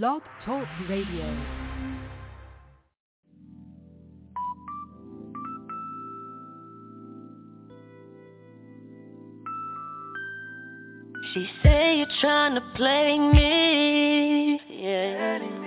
Blog Talk Radio. She say you're trying to play me, yeah.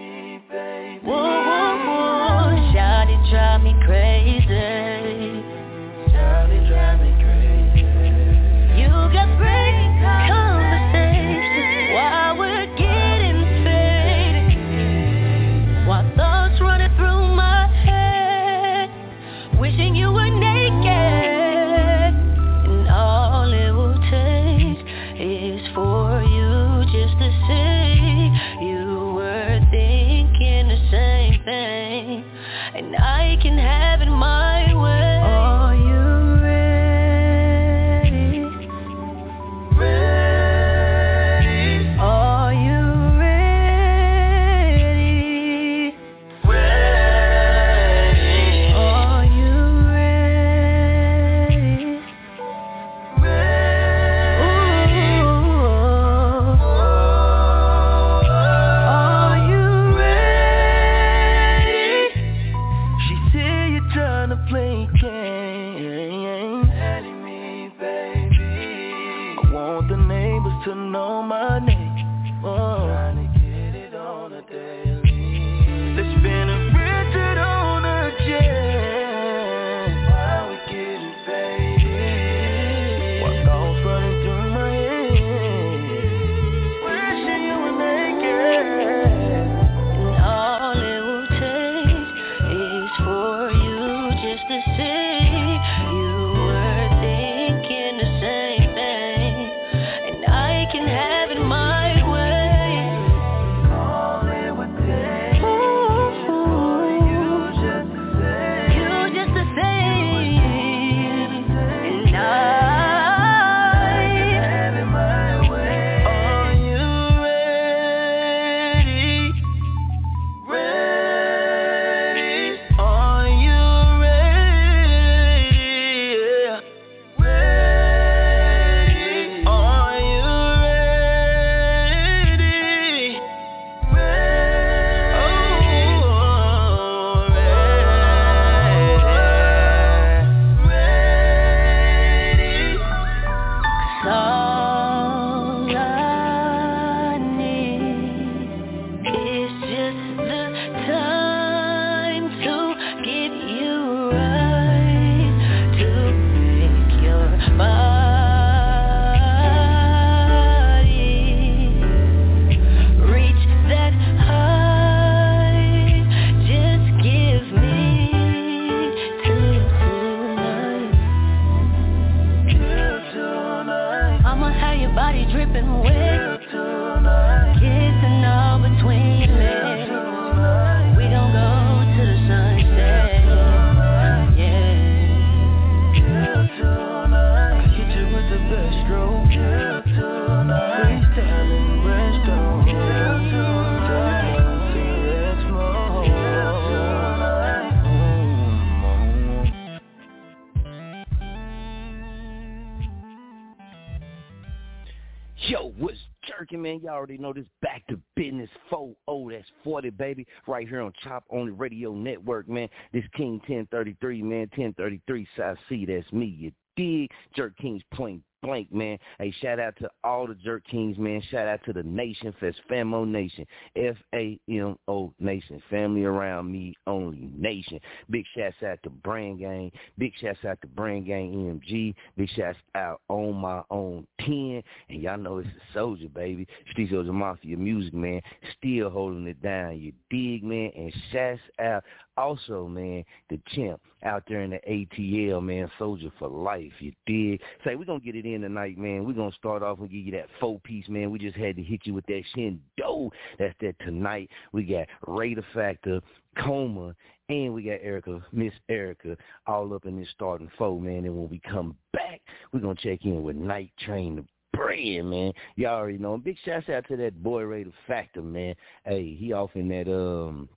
Already know this back to business 4 oh, that's 40, baby. Right here on Chop on the Radio Network, man. This King 1033, man. 1033 South C, that's me. You dig? Jerk Kings point blank, man. Hey, shout out to all the Jerk Kings, man. Shout out to the Nation Fest, Famo Nation. F-A-M-O Nation. Family around me only nation. Big shouts out to Brand Gang. Big shouts out to Brand Gang EMG. Big shouts out on my own 10. And y'all know it's a soldier, baby. Street Soldier Mafia music, man. Still holding it down. You dig, man? And shouts out also, man, the champ out there in the ATL, man, soldier for life. You dig? Say, we're going to get it in tonight, man. We're going to start off and give you that four piece, man. We just had to hit you with that Shindo. That's that tonight. We got Raider Factor, Coma, and we got Erica, Miss Erica, all up in this starting four, man. And when we come back, we're going to check in with Night Train, the brand, man. Y'all already know. Big shouts out to that boy Raider Factor, man. Hey, he off in that um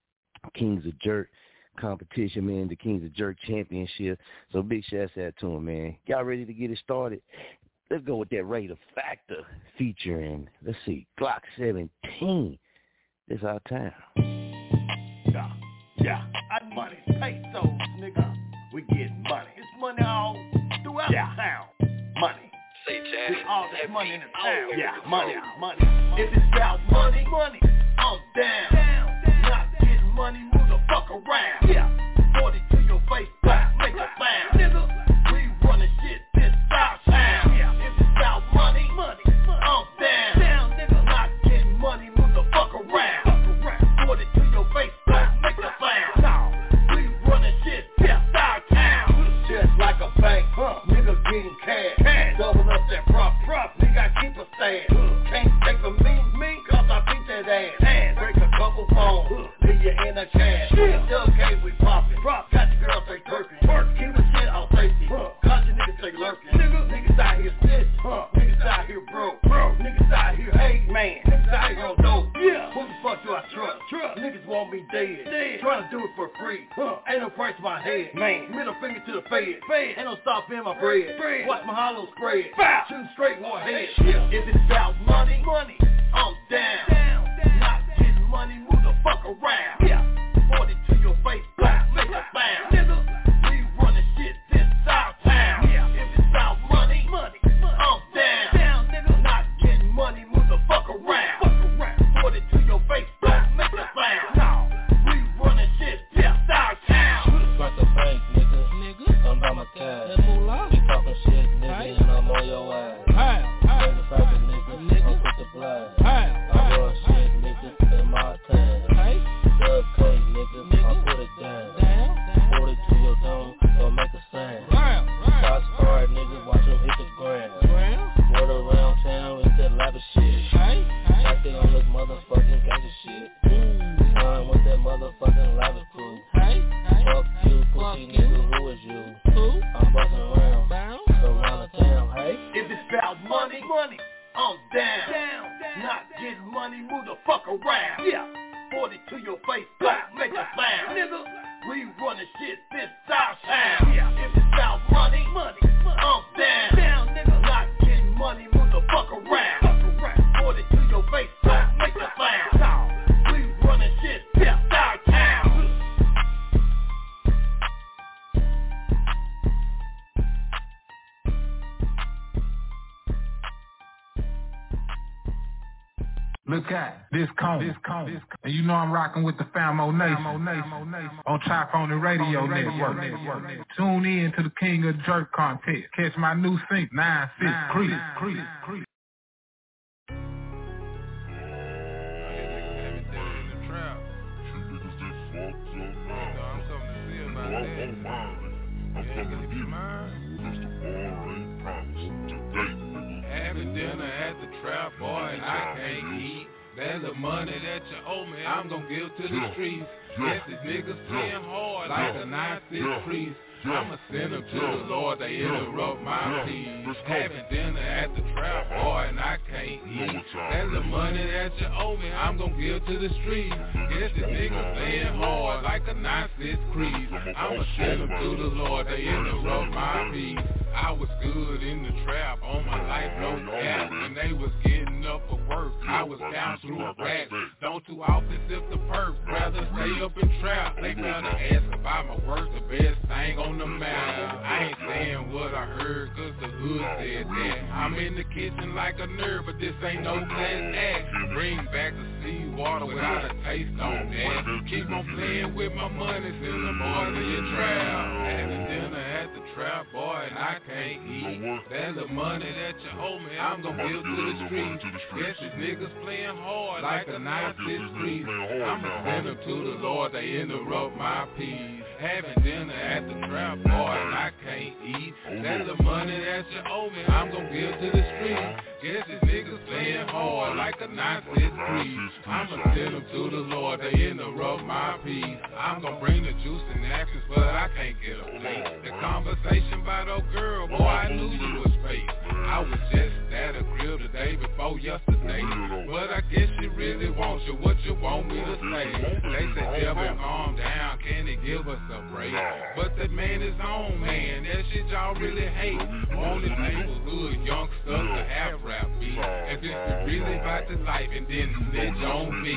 Kings of Jerk competition, man, the Kings of Jerk Championship. So big shouts out to him, man. Y'all ready to get it started? Let's go with that Raider Factor featuring, let's see, Glock 17. It's our time. Yeah, yeah. I money, pesos, nigga. We get money. It's money all throughout yeah. town. Money. Say Chad. It's all this money in the town. Yeah, money, money. If it's about money, money, I'm down. down, down Not getting money, move the fuck around. Yeah. 40 to your face, make a sound. Nigga, want me dead. Dead. Trying to do it for free. Huh. Ain't no price to my head. Man. Middle finger to the fed. Fed. Ain't no stop in my bread. bread. Watch my hollow spread. Bow. Shooting straight, one head. Yeah. If it's about money, money, I'm down. down, down. Not getting money, move the fuck around. Yeah. 40 to your face, black, make a sound. Around. Yeah. Rocking with the Famo Nation, on Chop on the Radio Network. Tune in to the King of Jerk contest. Catch my new sync, 9 6 Creep, Creep, Creep. I'm coming money that you owe me, I'm gonna give to the streets. Yes, these niggas playing hard like a 9-6 priest. I'ma send them to the Lord, they interrupt my peace. Having dinner at the trap, boy, and I can't eat. That's the money that you owe me, I'm gonna give to the streets. Yes, these niggas playing hard like a 9-6 crease. I'ma send them to the Lord, they interrupt my peace. I was good in the trap, on my life no cap, and they was getting up for work. I was down through racks, don't too often sip the perk, rather stay up and trap. They better ask about my work, the best thing on the map. I ain't saying what I heard, cause the hood said that. I'm in the kitchen like a nerd, but this ain't no class act. Bring back the seawater without a taste on that. Keep on playing with my money, send the boy to your trap. Trap, boy, and I can't eat. That's the money that you owe me, I'm gonna give to the streets. Guess these niggas playing hard like a 9-6 priest. I'ma send them to the Lord, they interrupt my peace. Having dinner at the trap, boy, and I can't eat. That's the money that you owe me, I'm gonna give to the streets. Guess these niggas playing hard like a 9-6 priest. I'ma send them to the Lord, they interrupt my peace. I'm gonna bring the juice and actions, but I can't get a plate. The conversation about old girl, boy, I knew you was fake. I was just at a grill the day before yesterday. But I guess she really wants you, what you want me to say? They said, Devin, calm down, can he give us But that man is on, man, that shit y'all really hate. On the neighborhood, youngsters, the half rap beat. If it's really about the life and then snitch on me.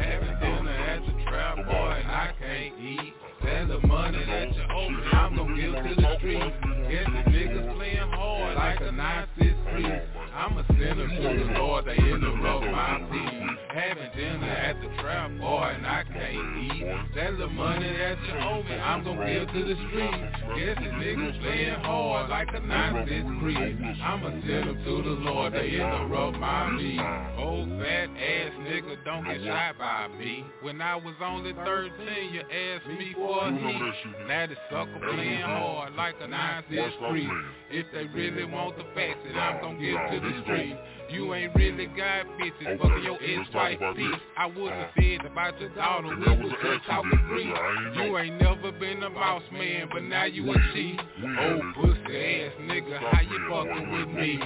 Having dinner at the trap, boy, and I can't eat. That's the money that you owe me, I'm gonna give to the streets. Guess the niggas playing hard like a 9-6 priest. I'm a sinner to the Lord, they interrupt my peace. Having dinner at the trap, boy, and I can't eat. That's the money that you owe me, I'm gon' give to the streets. Guess the niggas playing hard like a 9-6 priest. I'm a sinner to the Lord, they interrupt my peace. Old fat ass nigga don't get shot by me. When I was only 13, you asked me for a heat. Now the sucker playing hard like a 9-6 priest. If they really want the facts, then I'm gon' give to the street. You ain't really got bitches, fucking your ex-wife bitch. I would've said about your daughter, we was just talking free. You ain't never been a boss man, but now you a chief. Old oh, pussy ass nigga, how you fucking with me?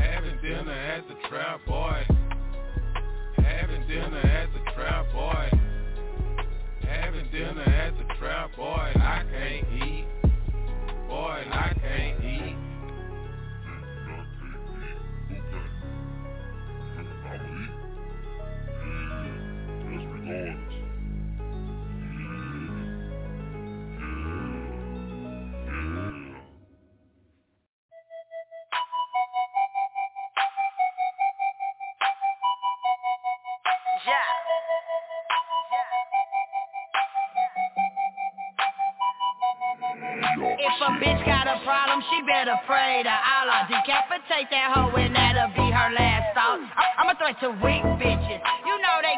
Having dinner at the trap, boy. Having dinner at the trap, boy. Having dinner at the trap, boy, I can't eat. Boy, I can't eat. If a bitch got a problem, she better pray to Allah. Decapitate that hoe and that'll be her last thought. I- I'm a threat to weak bitches.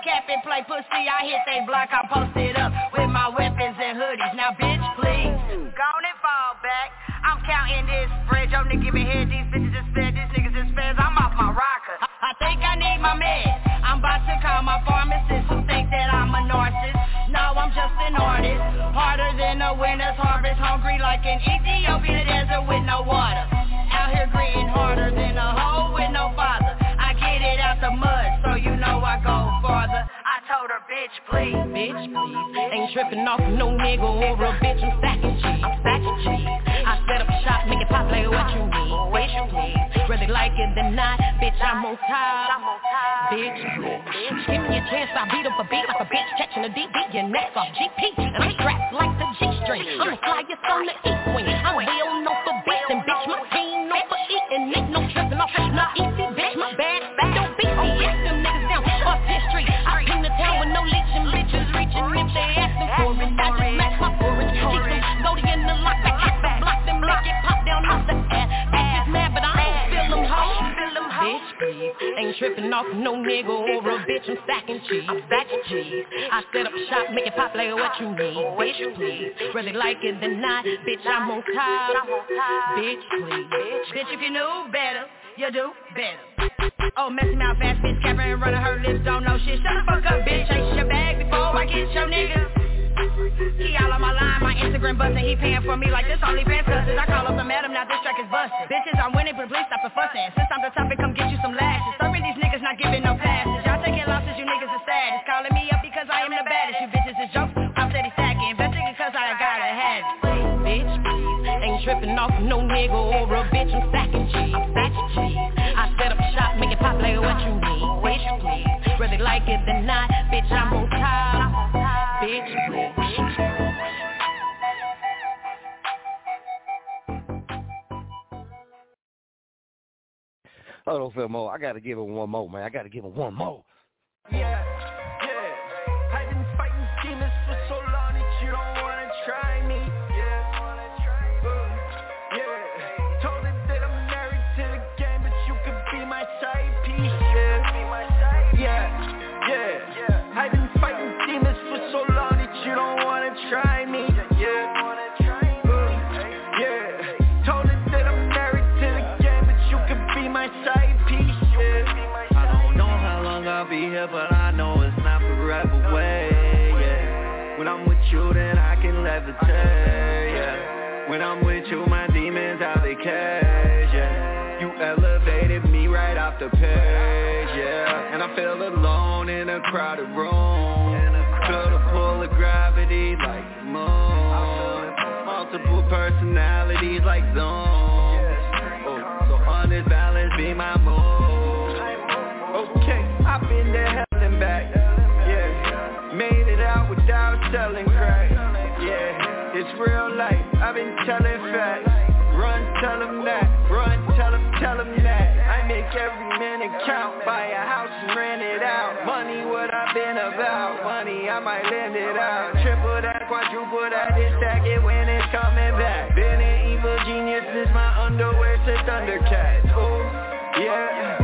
You know they cap and play pussy. I hit they block, I posted up with my weapons and hoodies. Now bitch, please, go on and fall back. I'm counting this spread. Yo nigga giving head, these bitches is fed, these niggas is feds. I'm off my rocker. I, I think I need my meds. I'm about to call my pharmacist who think that I'm a narcissist. No, I'm just an artist. Harder than a winter's harvest. Hungry like an Ethiopian desert with no water. Out here gritting harder than a hoe with no father. I get it out the mud, so you know I go told her, bitch, please, bitch, please. Ain't tripping off no nigga or a bitch. I'm stacking cheese, I'm stacking cheese. I set up shop, make it pop like what you need, bitch, please. Whether you like it or not, bitch, I'm on top. Bitch, please. Give me a chance, I beat up a beat like a bitch catching a deep beat. Your neck off GP, and I'm strapped like the G-string. I'm the flyest on the east wing. I'm well known for beating, bitch. My team known for eating. Ain't no tripping off, not easy, bitch. My bad, don't beat me. Ask them niggas down history. I pin the town with no leeching, bitches reaching if they asking for it. I just match my porridge. Keep them Goldie in the lock, back, back, back, block them, make it pop down off the ass. Bitches mad, but I don't feel them hoes. Bitch, please. Ain't tripping off no nigga or a bitch. I'm stacking cheese, I'm stacking cheese. I set up shop, make it pop like what you need. Bitch, please. You like it or not, bitch, I'm on top. Bitch, please. Bitch, if you knew better, you do better. Oh, messy mouth fast bitch, capper and running her lips, don't know shit. Shut the fuck up, bitch. Chase your bag before I get your nigga. He all on my line, my Instagram bustin', he paying for me like this only fans cusses. I call up and madam, now this track is busted. Bitches, I'm winning, but please stop the fussing. Since I'm the topic, come get you some lashes. Serving these niggas, not giving no passes. Y'all taking losses, you niggas are sad. It's calling me up because I am the baddest. You bitches is jokes, I'm steady stacking. Investing cause I gotta have it. Bitch, tripping off no nigga or a bitch. I'm stacking cheese, I'm stacking cheese. I set up shop, make it pop like what you need. Bitch, please, whether like it or not, bitch, I'm on top. Bitch, please. Hold on, Phil Mo. I gotta give him one more, man. I gotta give him one more. Yeah, yeah. I've been fighting demons for so long that you don't wanna try me. Personalities like. Oh, so this balance be my. Okay, I've been there, hell and back. Yeah, made it out without selling crack. Yeah, it's real life. I've been telling facts. Run, tell them that. Run, tell them, tell them make every minute count. Buy a house and rent it out. Money, what I've been about. Money, I might lend it out. Triple that, quadruple that. This stack it when it's coming back. Been an evil genius since my underwear to Thundercats. Oh, yeah.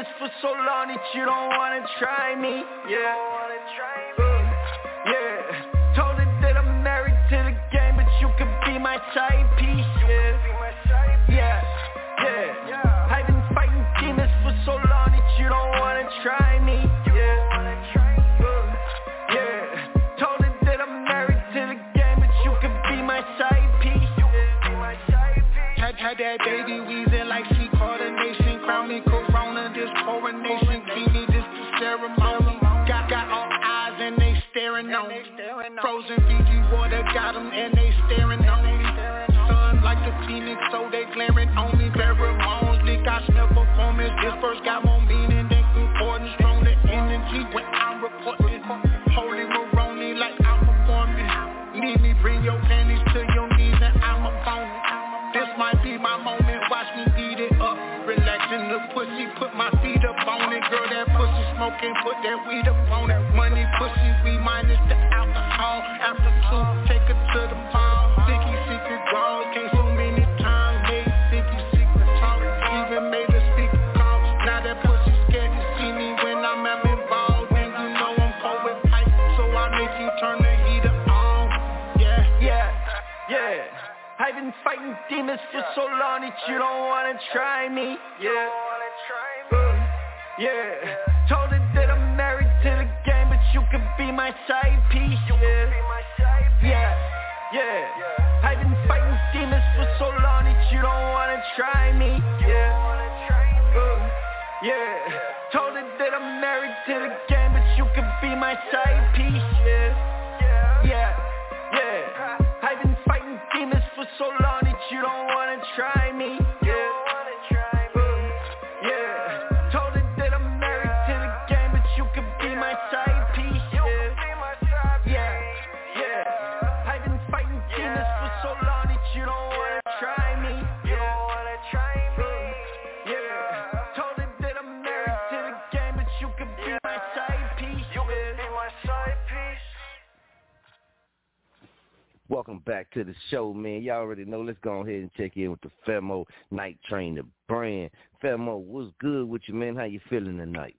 Demons for so long that you don't wanna try me. Yeah. Uh, yeah. Told her that I'm married to the game, but you could be my side piece. Yeah. Yeah. Yeah. I've been fighting demons for so long that you don't wanna try me. Yeah. Uh, yeah. Told her that I'm married to the game, but you could be my side piece. Had, had that baby wheezing like she me corona, this coronation me this the ceremony. Got, got all eyes and they staring on me. Frozen Fiji water got them and they staring on me. Sun like the phoenix so they glaring on me. Pheromones leak, I smell performance This verse got more that weed up on it Money, pussy, we minus the alcohol After two, take her to the mall Sticky secret draws, came so many times Made sticky secret talk, even made a speaker call Now that pussy scared to see me when I'm am involved And you know I'm cold with pipe, so I make you turn the heater on Yeah, Yeah. Yeah. I've been fighting demons for so long that you don't wanna try me. Yeah. Uh, yeah. Told her you could be my side piece. Yeah. Yeah. Yeah. I've been fighting demons for so long that you don't wanna try me. Welcome back to the show, man. Y'all already know. Let's go ahead and check in with the Famo Night Train, the brand. Famo, what's good with you, man? How you feeling tonight?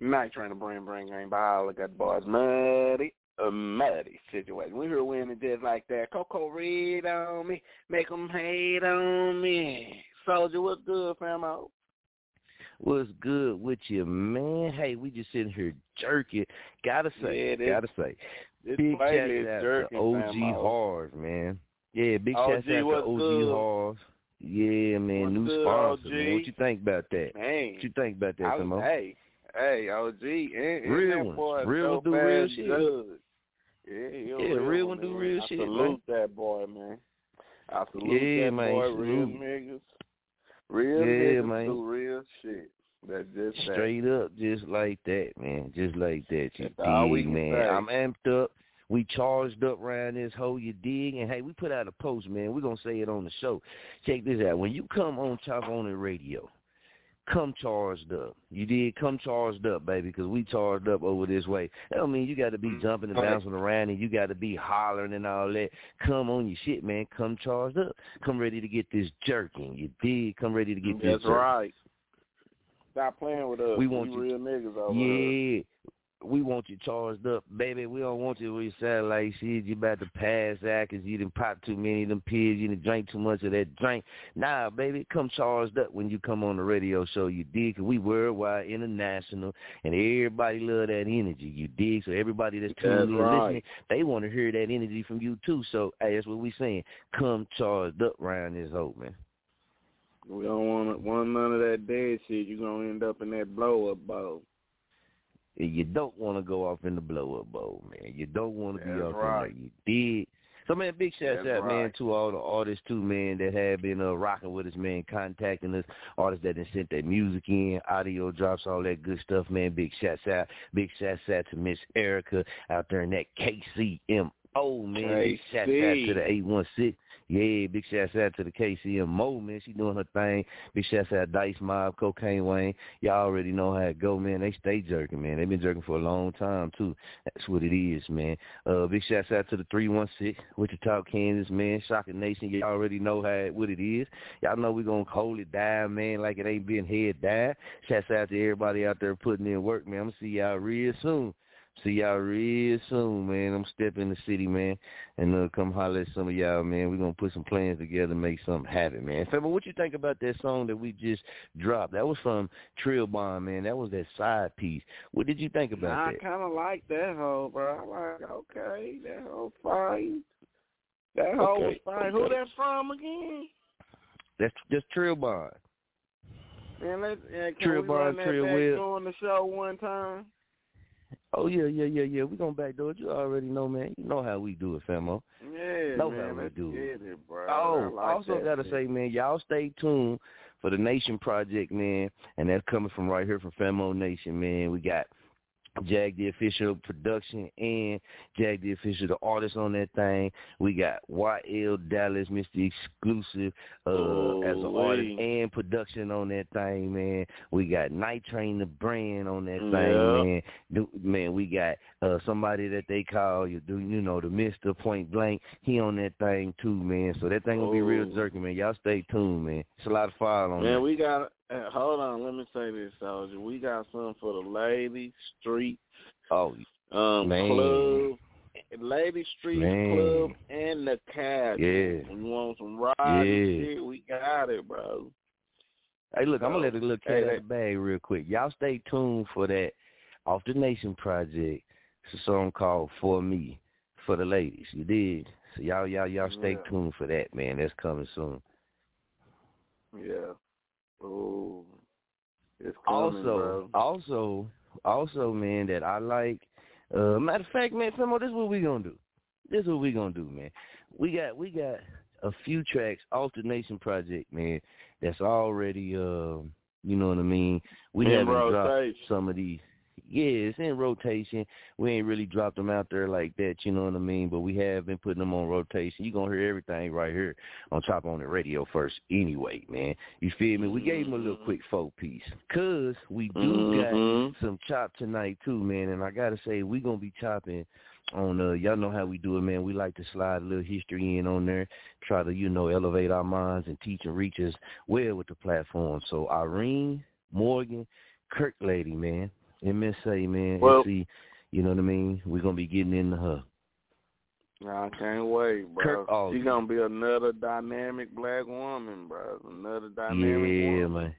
Night trying to bring bring game by. Look at the boys muddy, a muddy situation. We hear winning just like that. Coco read on me, make 'em hate on me. Soldier, what's good, famo? What's good with you, man? Hey, we just sitting here jerking. Gotta say, Yeah, gotta say, This big shout out to OG. Hars, man. Yeah, big shout out to OG? Hars. Yeah, man, What's new good, sponsor, OG? man. What you think about that? Man, What you think about that, I hey, hey, OG, and, and Real ones. boy Real do real shit. good. Yeah, Yeah, real, real one, one do man. real I shit, salute that boy, man. I salute Yeah, that man, boy. salute. Real niggas, real Yeah, niggas man. do real shit. That's just that. Straight up, just like that, man. Just like that. You That's dig, man. say. I'm amped up. We charged up around this hole, you dig? And hey, we put out a post, man. We're gonna say it on the show. Check this out. When you come on Chop on the radio, come charged up. You did come charged up, baby, because we charged up over this way. That don't mean you got to be mm-hmm. jumping and Right. bouncing around and you got to be hollering and all that. Come on your shit, man. Come charged up. Come ready to get this jerking. You did. Come ready to get this That's jerking. Stop playing with us. We want you- real niggas over. Yeah. We want you charged up, baby. We don't want you where you sound like shit. You about to pass out 'cause you done pop too many of them pills. You done drank too much of that drink. Nah, baby, come charged up when you come on the radio show. You dig? 'Cause we worldwide, international, and everybody love that energy. You dig? So everybody that's tuning in right. listening, they want to hear that energy from you too. So hey, that's what we saying. Come charged up round this hoe, man. We don't want want none of that dead shit. You're gonna end up in that blow up bowl. You don't want to go off in the blow up bowl, man. You don't want to be off right. in there. You did. So man, big shout That's out, right. man, to all the artists too, man, that have been uh, rocking with us, man, contacting us, artists that done sent their music in, audio drops, all that good stuff, man. Big shout out, big shout out to Miss Erica out there in that KCMO, man. Big shout out to the eight one six. Yeah, big shouts out to the KCMO, man. She doing her thing. Big shouts out Dice Mob, Cocaine Wayne. Y'all already know how it go, man. They stay jerking, man. They've been jerking for a long time, too. That's what it is, man. Uh, big shouts out to the 316, Wichita, Kansas, man. Shocking Nation. Y'all already know how what it is. Y'all know we going to hold it down, man, like it ain't been head down. Shouts out to everybody out there putting in work, man. I'm going to see y'all real soon. See y'all real soon, man. I'm stepping in the city, man, and uh, come holler at some of y'all, man. We're gonna put some plans together, make something happen, man. Fema, what you think about that song that we just dropped? That was from Trill Bond, man. That was that side piece. What did you think about it? I that? kind of like that whole, bro. I'm like, okay, that whole fine. That was Okay, fine. Who that from again? That's just Trill Bond. Man, let's, yeah, can Trill we Bond, run that Trill back Will. on the show one time? Oh yeah, yeah, yeah, yeah. We gonna backdoor it. You already know, man. You know how we do it, Famo. Yeah, Know man, how we do it. it, bro. Oh, I like also that gotta shit. say, man, y'all stay tuned for the Nation Project, man, and that's coming from right here from Famo Nation, man. We got Jag the official production and Jag the official the artist on that thing. We got YL Dallas, Mr. Exclusive, uh, as an artist and production on that thing, man. We got Night Train the brand on that thing, man. Do- Man, we got uh somebody that they call you do you know the Mister Point Blank. He on that thing too, man. So that thing gonna be real Oh. jerky, man. Y'all stay tuned, man. It's a lot of fire on Man, that. we got. Uh, hold on, let me say this, soldier. We got something for the ladies, street, oh um, Man. club, lady street Man. club, and the casual. Yeah. You want some ride Yeah. shit? We got it, bro. Hey, look, I'm gonna let So, it look hey, cat out that- the bag real quick. Y'all stay tuned for that Off the Nation project. It's a song called For Me for the ladies. You did. So y'all, y'all, y'all stay Yeah. tuned for that, man. That's coming soon. Yeah. Oh, it's coming, also, bro. also, also, man, that I like. Uh, matter of fact, man, Famo, this is what we gonna do. This is what we gonna do, man. We got we got a few tracks off the Nation project, man. That's already, uh, you know what I mean. We haven't dropped some of these. Yeah, it's in rotation. We ain't really dropped them out there like that, you know what I mean? But we have been putting them on rotation. You're going to hear everything right here on Chop On the Radio first anyway, man. You feel me? We gave them a little quick four piece because we do Mhm. got some chop tonight too, man. And I got to say, we going to be chopping on, uh, y'all know how we do it, man. We like to slide a little history in on there, try to, you know, elevate our minds and teach and reach us well with the platform. So Irene, Morgan, Kirkaldy, man. MSA, man. Well- see, you know what I mean? We're going to be getting into her. I can't wait, bro. Alden. She's gonna be another dynamic black woman, bro. Another dynamic yeah, woman. Yeah, man.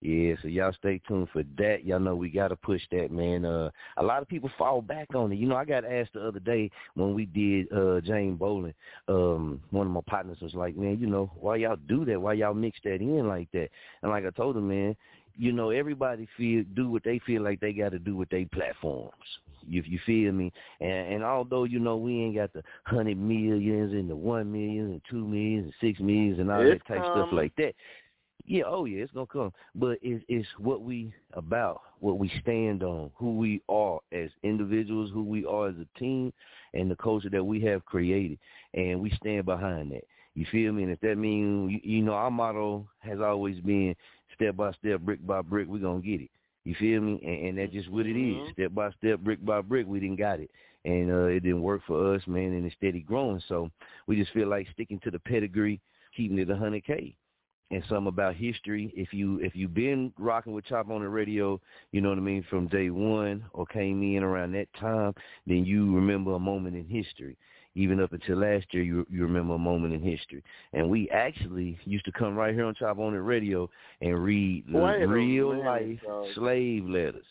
Yeah, so y'all stay tuned for that. Y'all know we gotta push that, man. Uh a lot of people fall back on it. You know, I got asked the other day when we did uh Jane Bolin, um, one of my partners was like, Man, you know, why y'all do that? Why y'all mix that in like that? And like I told him, man, you know, everybody feel do what they feel like they gotta do with their platforms. If you feel me? And and although, you know, we ain't got the hundred millions and the one million and two millions and six millions and all It's that type stuff like that. Yeah, oh yeah, it's gonna come. But it's it's what we about, what we stand on, who we are as individuals, who we are as a team, and the culture that we have created, and we stand behind that. You feel me? And if that means, you, you know, our motto has always been step by step, brick by brick, we're gonna get it. You feel me? And, and that's just what it is. Mhm. Step by step, brick by brick, we didn't got it. And uh it didn't work for us, man, and it's steady growing. So we just feel like sticking to the pedigree, keeping it a hundred K and some about history. If you if you've been rocking with Chop on the radio, you know what I mean, from day one or came in around that time, then you remember a moment in history. Even up until last year, you you remember a moment in history. And we actually used to come right here on Chop on the radio and read Wait real life dog. slave letters.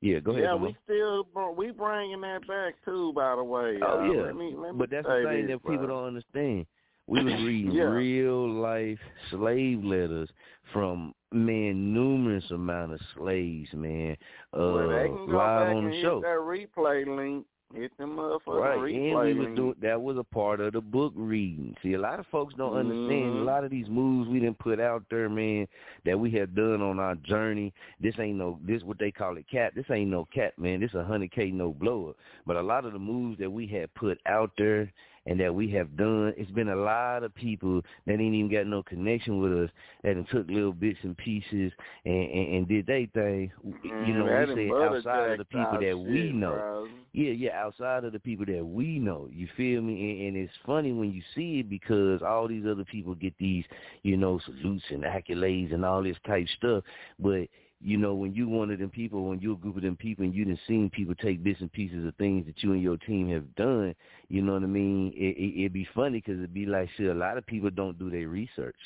Yeah, go ahead. yeah, we still we bringing that back too. By the way, Oh y'all. yeah, Let me, let me but that's the thing this, that people bro. don't understand. We was reading Yeah. real life slave letters from man numerous amount of slaves, man. Uh, well, they can go live back on and the hit show. that replay link. Hit them motherfucking Right, replay and we was doing that was a part of the book reading. See, a lot of folks don't understand a Mhm. lot of these moves we didn't put out there, man, that we have done on our journey. This ain't no this what they call it cat. This ain't no cat, man. This a hundred K no blower. But a lot of the moves that we had put out there and that we have done, it's been a lot of people that ain't even got no connection with us that took little bits and pieces and, and, and did they thing. You know, Mm, we say outside of the people that we shit, know. bro. Yeah, yeah, outside of the people that we know. You feel me? And, and it's funny when you see it because all these other people get these, you know, salutes and accolades and all this type stuff. But you know, when you one of them people, when you're a group of them people, and you done seen people take bits and pieces of things that you and your team have done, you know what I mean? It, it, it'd be funny because it'd be like, shit, a lot of people don't do their research.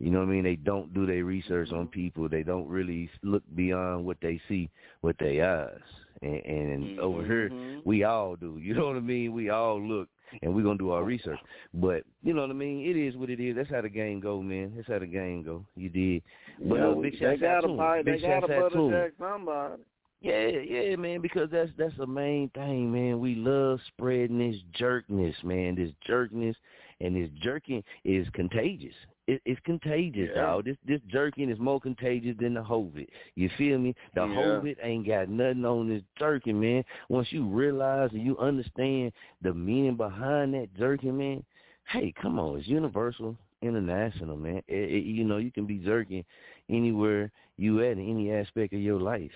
You know what I mean? They don't do their research on people. They don't really look beyond what they see with their eyes. And, and over here, Mhm. we all do. You know what I mean? We all look, and we're gonna do our research. But you know what I mean? It is what it is. That's how the game go, man. That's how the game go. You did. But Yeah, uh, big shout out him. Big shout out to him. jack somebody. Yeah, yeah, man, because that's that's the main thing, man. We love spreading this jerkness, man. This jerkness and this jerking is contagious. It, it's contagious, Yeah. dog. This this jerking is more contagious than the hovid. You feel me? The Yeah. hovid ain't got nothing on this jerking, man. Once you realize and you understand the meaning behind that jerking, man, hey, come on, it's universal, international, man. It, it, you know, you can be jerking anywhere you at in any aspect of your life.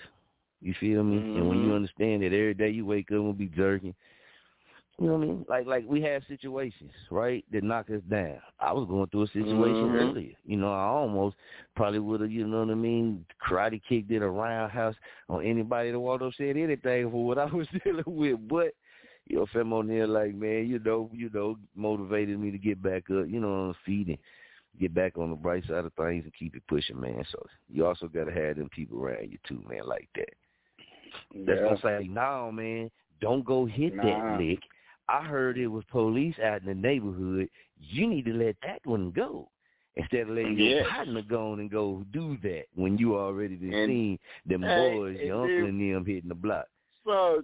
You feel me? And when you Mhm. understand that every day you wake up and be jerking, you know what I mean? Like like we have situations, right, that knock us down. I was going through a situation Mhm. earlier. You know, I almost probably would have, you know what I mean, karate kicked it a roundhouse on anybody that walked up said anything for what I was dealing with. But you know, Fem O'Neal, like man, you know, you know, motivated me to get back up, you know, on the feet and get back on the bright side of things and keep it pushing, man. So you also got to have them people around you too, man, like that. That's Yeah. gonna say, no, man, don't go hit Nah. that lick. I heard it was police out in the neighborhood. You need to let that one go. Instead of letting your Yes. partner go on and go do that when you already been And- seen them Hey, boys, your uncle and them hitting the block. So,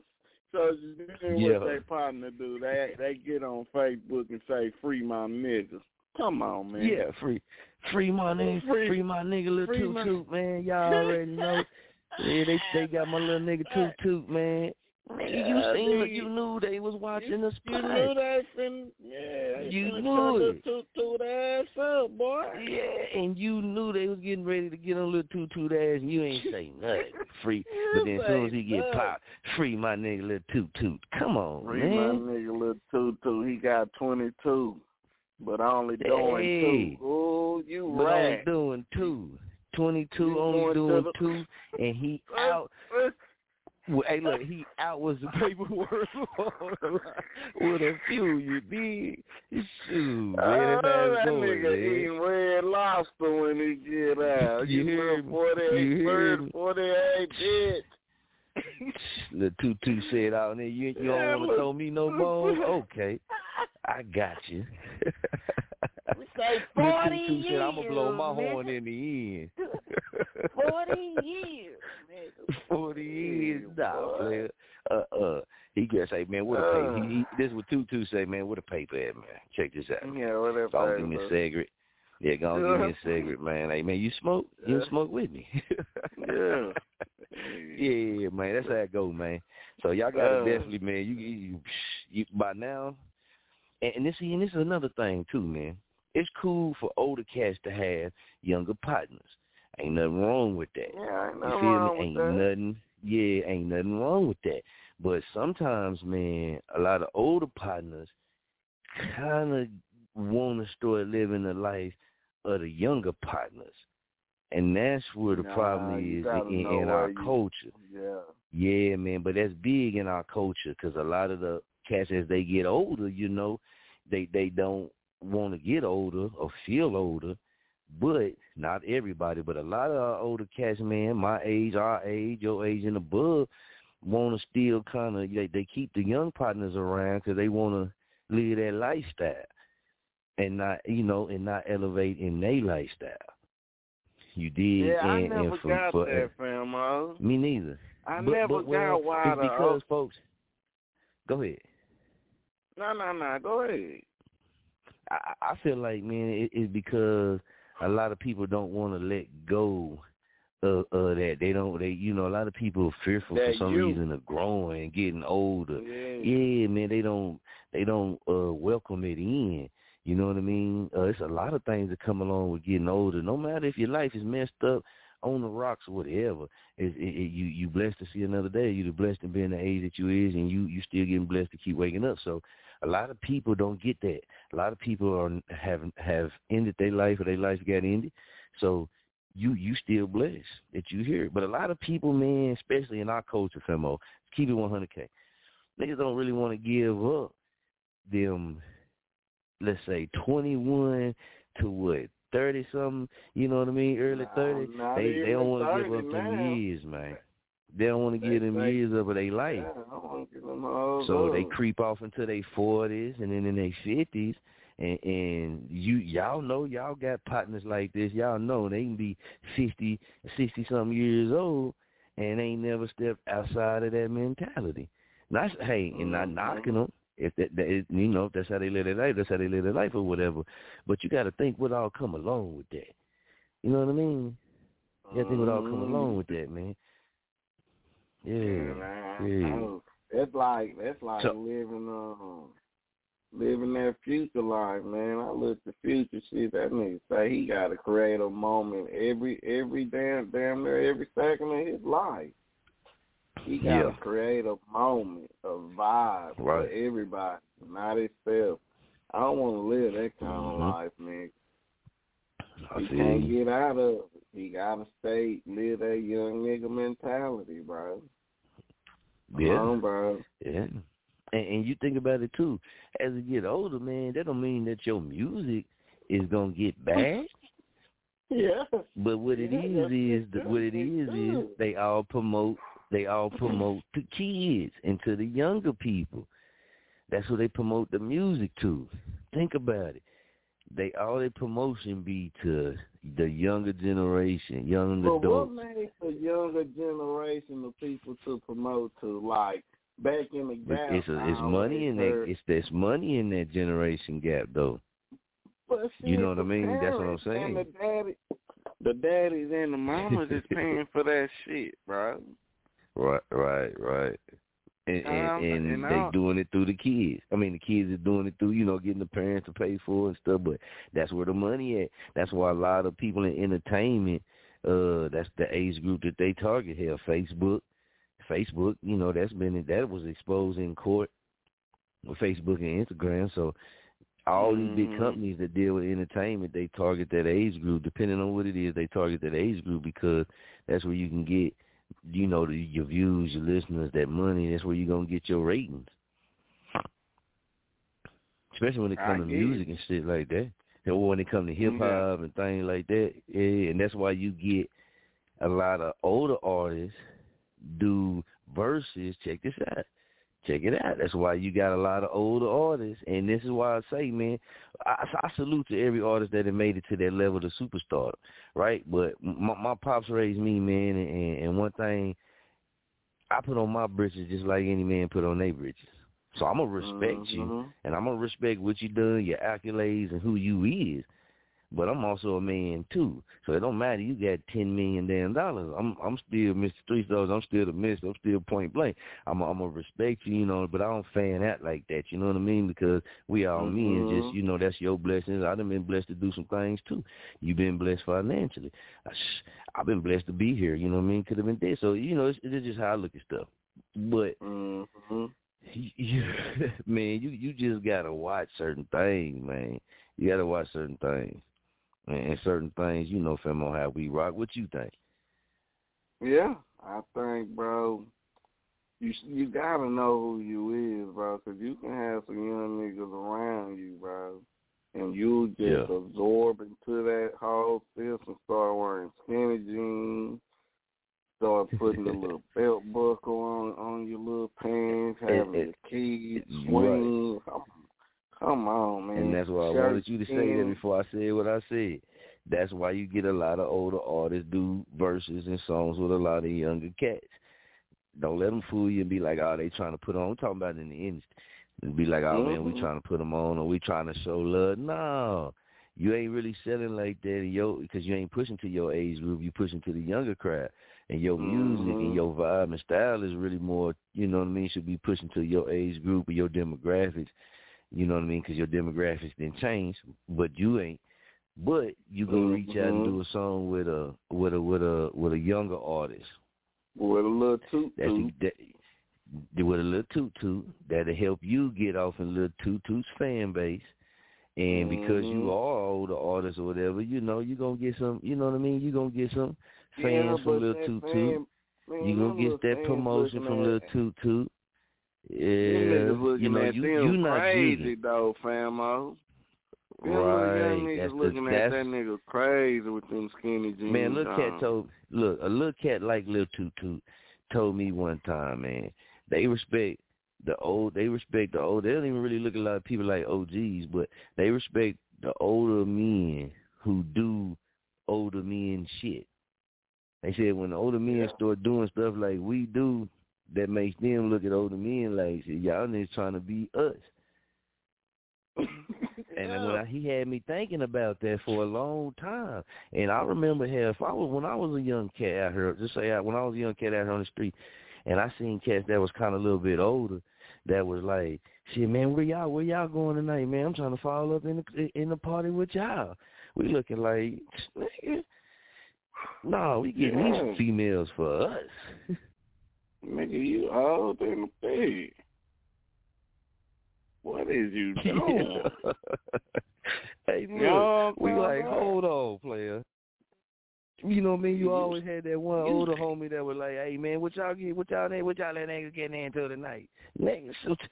so then Yeah. what they partner do? They they get on Facebook and say, "Free my niggas." Come on, man. Yeah, free, free my nigga, Free- free, my nigga, little toot toot, man. Y'all already know. Yeah, they they got my little nigga toot toot, man. Man, Yeah, you seen it, you knew they was watching the You knew they fin yeah, You knew cut the it. toot toot ass up, boy. Yeah, and you knew they was getting ready to get on little toot toot ass, and you ain't say nothing. Free, but then as soon as he get popped, free my nigga little toot toot. Come on, Free man. my nigga little toot toot. He got twenty two, but I only doing Hey. two. Oh, you But only doing two. Twenty-two, only doing the- two, and he out. Well, hey, look, he out was the paperwork with a few. You did, shoot, man, Oh, that going, nigga eating red lobster when he get out. You You, hear me? 48 You hear bird, 48 bitch. The tutu said out there, you, you don't want to throw me no bones? Okay, I got you. Say 40 tutu said, I'm to blow my nigga. horn in the end. 40 years, nigga. 40 years, nah, player. Uh, uh, he gonna say, man, what a paper. Uh. He, he, this is what Tutu say, man, what a paper at, man. Check this out. Yeah, whatever. Go on, give me a cigarette. Yeah, go on, give me a cigarette, man. Hey, man, you smoke? You Yeah. smoke with me? Yeah. yeah, man, that's how it go, man. So y'all gotta Uh. definitely, man. You, you, you by now, and, and this, and this is another thing too, man. It's cool for older cats to have younger partners. Ain't nothing wrong with that. Yeah, ain't You nothing feel wrong me? Ain't that. nothing. Yeah, ain't nothing wrong with that. But sometimes, man, a lot of older partners kind of want to start living the life of the younger partners, and that's where the Nah, problem is in, in our you- culture. Yeah. Yeah, man, but that's big in our culture because a lot of the cats, as they get older, you know, they they don't want to get older or feel older. But not everybody, but a lot of our older cats, man, my age, our age, your age and above, want to still kind of they, they keep the young partners around because they want to live that lifestyle. and not you know and not elevate in their lifestyle. You did, yeah, and, I never and for, got for, that, fam. Me neither. I but, never but, well, got why it's uh, because folks. Go ahead. No, no, no. Go ahead. I, I feel like man, it, it's because a lot of people don't want to let go of, of that. They don't. They you know a lot of people are fearful that for some you. reason of growing and getting older. Yeah. yeah, man. They don't. They don't uh welcome it in. You know what I mean? Uh, it's a lot of things that come along with getting older. No matter if your life is messed up, on the rocks or whatever, it, it, it, you you blessed to see another day. You're blessed to be in the age that you is, and you you still getting blessed to keep waking up. So a lot of people don't get that. A lot of people are have have ended their life or their life got ended. So you you still blessed that you here. But a lot of people, man, especially in our culture, Famo, keep it 100k. Niggas don't really want to give up them, let's say 21 to what thirty something, you know what I mean, early thirty. Nah, they they don't want to give up now. them years, man. They don't want to give them years of their life. Yeah, I don't want to give them all So they creep off into their forties and then in their fifties, and and you y'all know y'all got partners like this. Y'all know they can be fifty, sixty some years old, and ain't never stepped outside of that mentality. Not hey, and not Mhm. knocking them. If that, that is, you know, if that's how they live their life, that's how they live their life or whatever. But you got to think what all come along with that. You know what I mean? You got to think what all come along with that, man. Yeah, Man, yeah. I like it's like So- living um living that future life, man. I look at the future shit. That nigga say he got to create a moment every every damn damn near every second of his life. He got to Yeah. create a moment, a vibe for Right. everybody, not himself. I don't want to live that kind Mhm. of life, man. I He feel can't get out of. He gotta stay live that young nigga mentality, bro. Yeah. On, bro. Yeah. And, and you think about it too. As you get older, man, that don't mean that your music is gonna get bad. Yeah. But what it Yeah, is is that what it is good. they all promote they all promote to kids and to the younger people. That's who they promote the music to. Think about it. They all their promotion be to the younger generation, young what adults. makes the younger generation of people to promote to like back in the gap? It's a, it's money in that it's there's money in that generation gap though. But You know what I mean? That's what I'm and The saying. daddy, the daddies and the mamas is paying for that shit, bro. Right, right, right. And Um, and, and and they doing it through the kids. I mean, the kids are doing it through you know getting the parents to pay for it and stuff. But that's where the money at. That's why a lot of people in entertainment, uh, that's the age group that they target here. Facebook, Facebook, you know, that's been that was exposed in court with Facebook and Instagram. So all these big Mhm. companies that deal with entertainment, they target that age group. Depending on what it is, they target that age group because that's where you can get, you know, the, your views, your listeners, that money. That's where you're gonna get your ratings. Especially when it comes to music and shit like that. Or when it comes to hip hop and things like that. Yeah, and that's why you get a lot of older artists do verses. Check this out. Check it out. That's why you got a lot of older artists, and this is why I say, man, I, I salute to every artist that have made it to that level of superstar, right? But my, my pops raised me, man, and, and one thing I put on my britches just like any man put on their britches. So I'm gonna respect you, Mhm. and I'm gonna respect what you done, your accolades, and who you is. But I'm also a man too, so it don't matter. You got ten million damn dollars. I'm I'm still Mr. Three Stars. I'm still the Mister. I'm still point blank. I'm I'm gonna respect you, you know. But I don't fan out like that. You know what I mean? Because we all men. Mhm. Just you know, that's your blessings. I've been blessed to do some things too. You've been blessed financially. I, sh- I've been blessed to be here. You know what I mean? Could have been dead. So you know, it's, it's just how I look at stuff. But Mhm. you, man, you you just gotta watch certain things, man. You gotta watch certain things, and, and certain things, you know, Famo, how we rock. What you think? Yeah, I think, bro. You you gotta know who you is, bro, 'cause you can have some young niggas around you, bro, and you just Yeah. absorb into that whole system. Start wearing skinny jeans, start putting a little belt buckle on on your little pants, having it- your keys right. swing. Come, come on, man. And that's why I wanted you to say that before I said what I said. That's why you get a lot of older artists do verses and songs with a lot of younger cats. Don't let them fool you and be like, oh, they trying to put on. I'm talking about in the industry. And be like, oh, mm-hmm. man, we trying to put them on or we trying to show love. No, you ain't really selling like that yo because you ain't pushing to your age group. You pushing to the younger crowd. And your music mm-hmm. and your vibe and style is really more, you know what I mean, should be pushing to your age group or your demographics. You know what I mean? Because your demographics didn't change, but you ain't. But you gonna reach out and do Mm-hmm. a song with a with a with a with a younger artist. With a little toot That's toot. that, with a little toot toot that'll help you get off in little toot toot's fan base. And because Mhm. you are older artist or whatever, you know you're gonna get some. You know what I mean? You're gonna get some fans yeah, from Lil Toot Toot. You them gonna get that promotion from Lil Toot Toot. Yeah, you know you you not crazy digging. though, famo. Right, young that's the- at that nigga crazy with them skinny jeans. Man, little cat told look, a little cat like Toot Toot told me one time, man, they respect the old they respect the old they don't even really look at a lot of people like OGs, but they respect the older men who do older men shit. They said when the older men start doing stuff like we do, that makes them look at older men like "Shit, y'all niggas trying to be us. And then when I, he had me thinking about that for a long time, and I remember how if I was when I was a young cat out here, just say I, when I was a young cat out here on the street, and I seen cats that was kind of a little bit older, that was like, shit, man, where y'all where y'all going tonight, man? I'm trying to follow up in the in the party with y'all. We looking like, nigga, no, we getting Yeah. these females for us. Nigga, you old in the bed. What is you doing? hey, look, Young we like, hold on, player. You know what I mean? You always had that one older homie that was like, hey, man, what y'all get, what y'all, what y'all that nigga getting into tonight? Nigga, so t-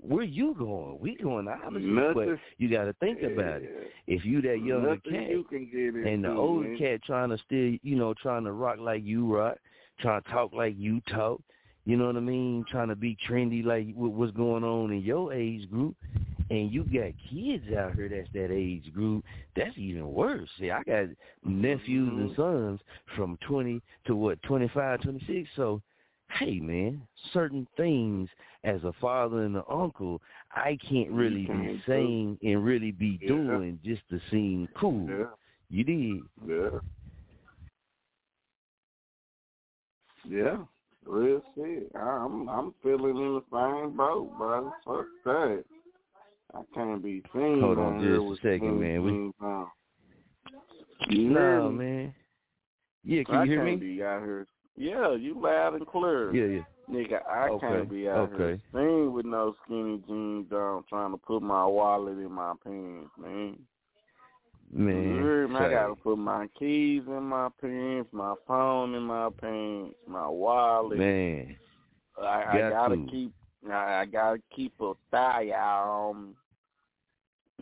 where you going? We going opposite, but you got to think about it. If you that younger Nothing cat, you into, and the older man. cat trying to still, you know, trying to rock like you rock, trying to talk like you talk, you know what I mean? Trying to be trendy like what's going on in your age group, and you got kids out here that's that age group, that's even worse. See, I got nephews Mm-hmm. and sons from 20 to what, 25, 26, so hey man, certain things as a father and an uncle, I can't really be saying and really be Yeah. doing just to seem cool. Yeah. You did. Yeah. Yeah. Real shit. I'm I'm feeling in the same boat, bro. Fuck that. I can't be seen Hold on here just a second, man. We jeans on. You no me? man. Yeah, can I you hear can't me? be out here. Yeah, you loud and clear. Yeah, yeah. Nigga, I Okay, can't be out here okay. seen with no skinny jeans on trying to put my wallet in my pants, man. Man? I gotta put my keys in my pants, my phone in my pants, my wallet. Man, I, I got gotta to. keep I, I gotta keep a thigh out on me.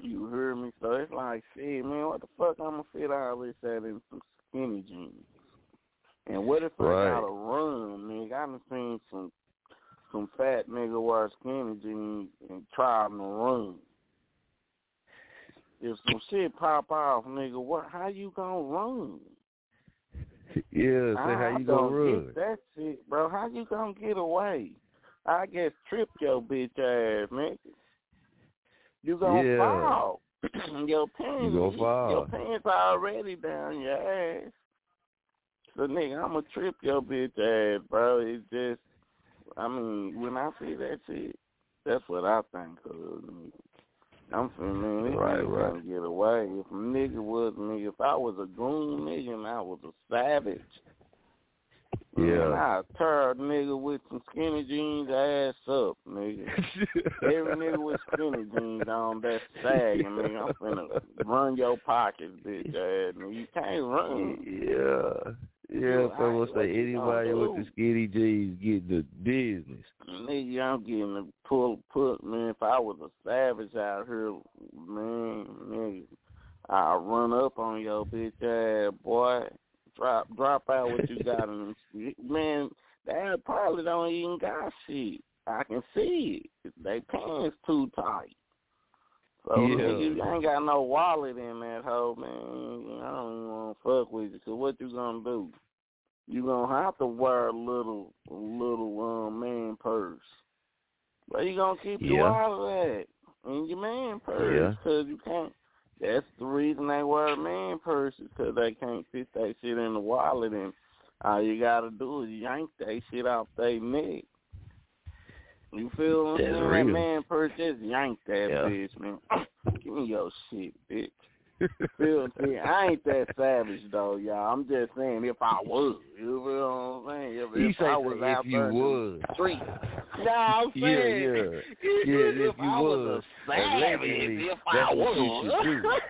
You hear me? So it's like, shit, man, what the fuck I'm gonna fit all this at in some skinny jeans? And what if I gotta run, nigga? I done seen some some fat nigga wear skinny jeans and try to run. If some shit pop off, nigga, what? How you gonna run? Yeah, say I, how I you gonna run? That shit, bro. How you gonna get away? I guess trip your bitch ass, nigga. You gonna Yeah. fall. your pants, You gonna fall. Your pants are already down your ass. So nigga, I'ma trip your bitch ass, bro. It's just, I mean, when I see that shit, that's what I think of. nigga. I'm saying, man, Right, right. gonna get away. If a nigga was me, if I was a goon nigga and I was a savage, Yeah. I tear a nigga with some skinny jeans ass up, nigga. Every nigga with skinny jeans on that's sagging, nigga. I'm finna run your pockets, bitch ass. Nigga. You can't run. Yeah. I- say anybody with the skinny jeans getting the business. Nigga, I'm getting the pull put man. If I was a savage out here, man, nigga, I'll run up on your bitch ass, boy. Drop drop out what you got in them. Man, they probably don't even got shit. I can see it. They pants too tight. So Yeah. nigga, you ain't got no wallet in that hoe, man. I don't even want to fuck with you. So what you gonna do? You gonna have to wear a little, a little um man purse. Where you gonna keep your Yeah. wallet at? In your man purse, Yeah. cause you can't. That's the reason they wear man purses, cause they can't fit that shit in the wallet, and all you gotta do is yank that shit off their neck. You feel what I'm That's saying? real. That man purse, just yank that Yeah. bitch, man. Give me your shit, bitch. Feel me? I ain't that savage though, y'all. I'm just saying if I was, you feel what I'm saying? If, You if say I was out if you there was. street. No, I'm saying yeah. if, Yeah, if you I was, was, a savage, if I was.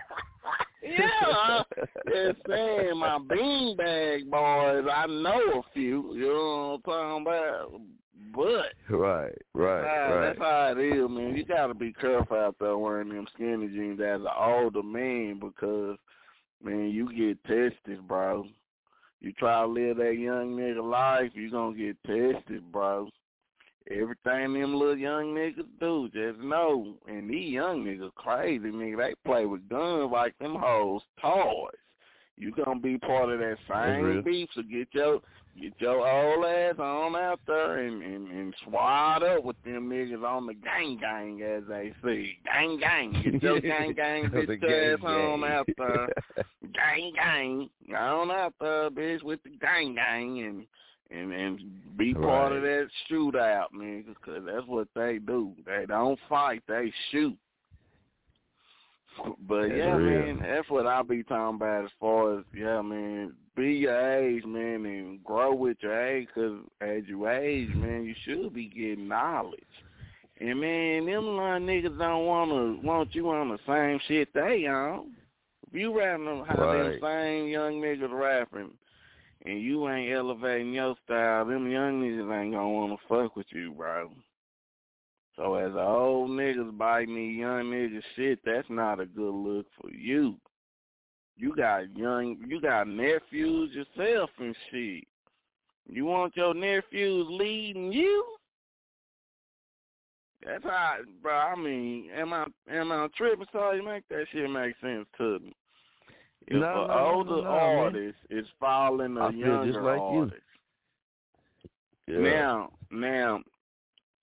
yeah, just saying my beanbag boys. I know a few. You know what I'm talking about? But Right, right, right. That's how it is, man. You gotta be careful out there wearing them skinny jeans as an older man because, man, you get tested, bro. You try to live that young nigga life, you gonna get tested, bro. Everything them little young niggas do, just know. And these young niggas crazy, nigga. They play with guns like them hoes toys. You gonna be part of that same beef, so get your get your old ass on out there and, and, and swat up with them niggas on the gang gang as they say. Gang gang. Get your gang gang oh, The bitch your ass gang on out there. gang gang. On out there, bitch, with the gang gang and and and be part of that shootout, man, because that's what they do. They don't fight, they shoot. But That's yeah, real. man, that's what I be talking about as far as yeah, man. Be your age, man, and grow with your age. Cause as you age, man, you should be getting knowledge. And man, them little niggas don't wanna want you on the same shit they on. If you rapping them how them same young niggas rapping, and you ain't elevating your style, them young niggas ain't gonna wanna fuck with you, bro. So as a old niggas biting these young niggas shit, that's not a good look for you. You got young, you got nephews yourself and shit. You want your nephews leading you? That's how, bro. I mean, am I am I tripping? So you make that shit make sense to me. If No, an no, older no, no, man. is following a I younger like you. Yeah. now, now,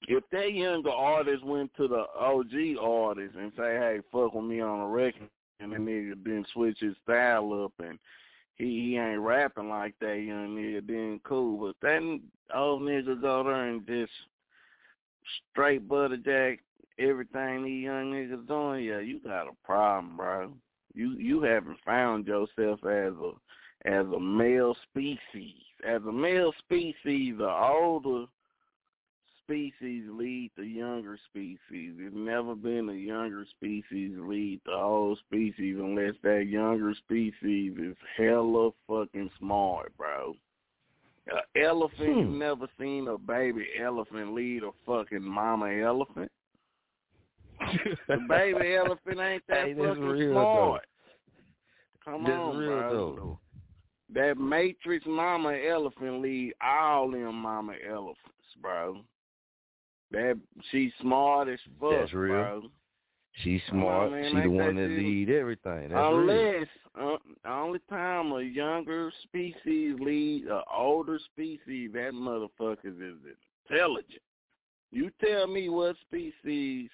if that younger artist went to the OG artist and say, "Hey, fuck with me on a record," and the nigga then switch his style up and he he ain't rapping like that young nigga, then cool. But that old nigga go there and just straight butter jack everything these young niggas doing, yeah, you got a problem, bro. You you haven't found yourself as a as a male species. As a male species, the older species lead the younger species. It's never been a younger species lead the old species unless that younger species is hella fucking smart, bro. An elephant, you Hmm. never seen a baby elephant lead a fucking mama elephant. The baby elephant ain't that Hey, fucking real, smart. Come That's on, real, bro. though. That Matrix mama elephant lead all them mama elephants, bro. That she's smart as fuck, That's real. bro. She's smart. man, she the one that lead everything. That's real. Unless uh, only time a younger species lead a older species, that motherfucker is intelligent. You tell me what species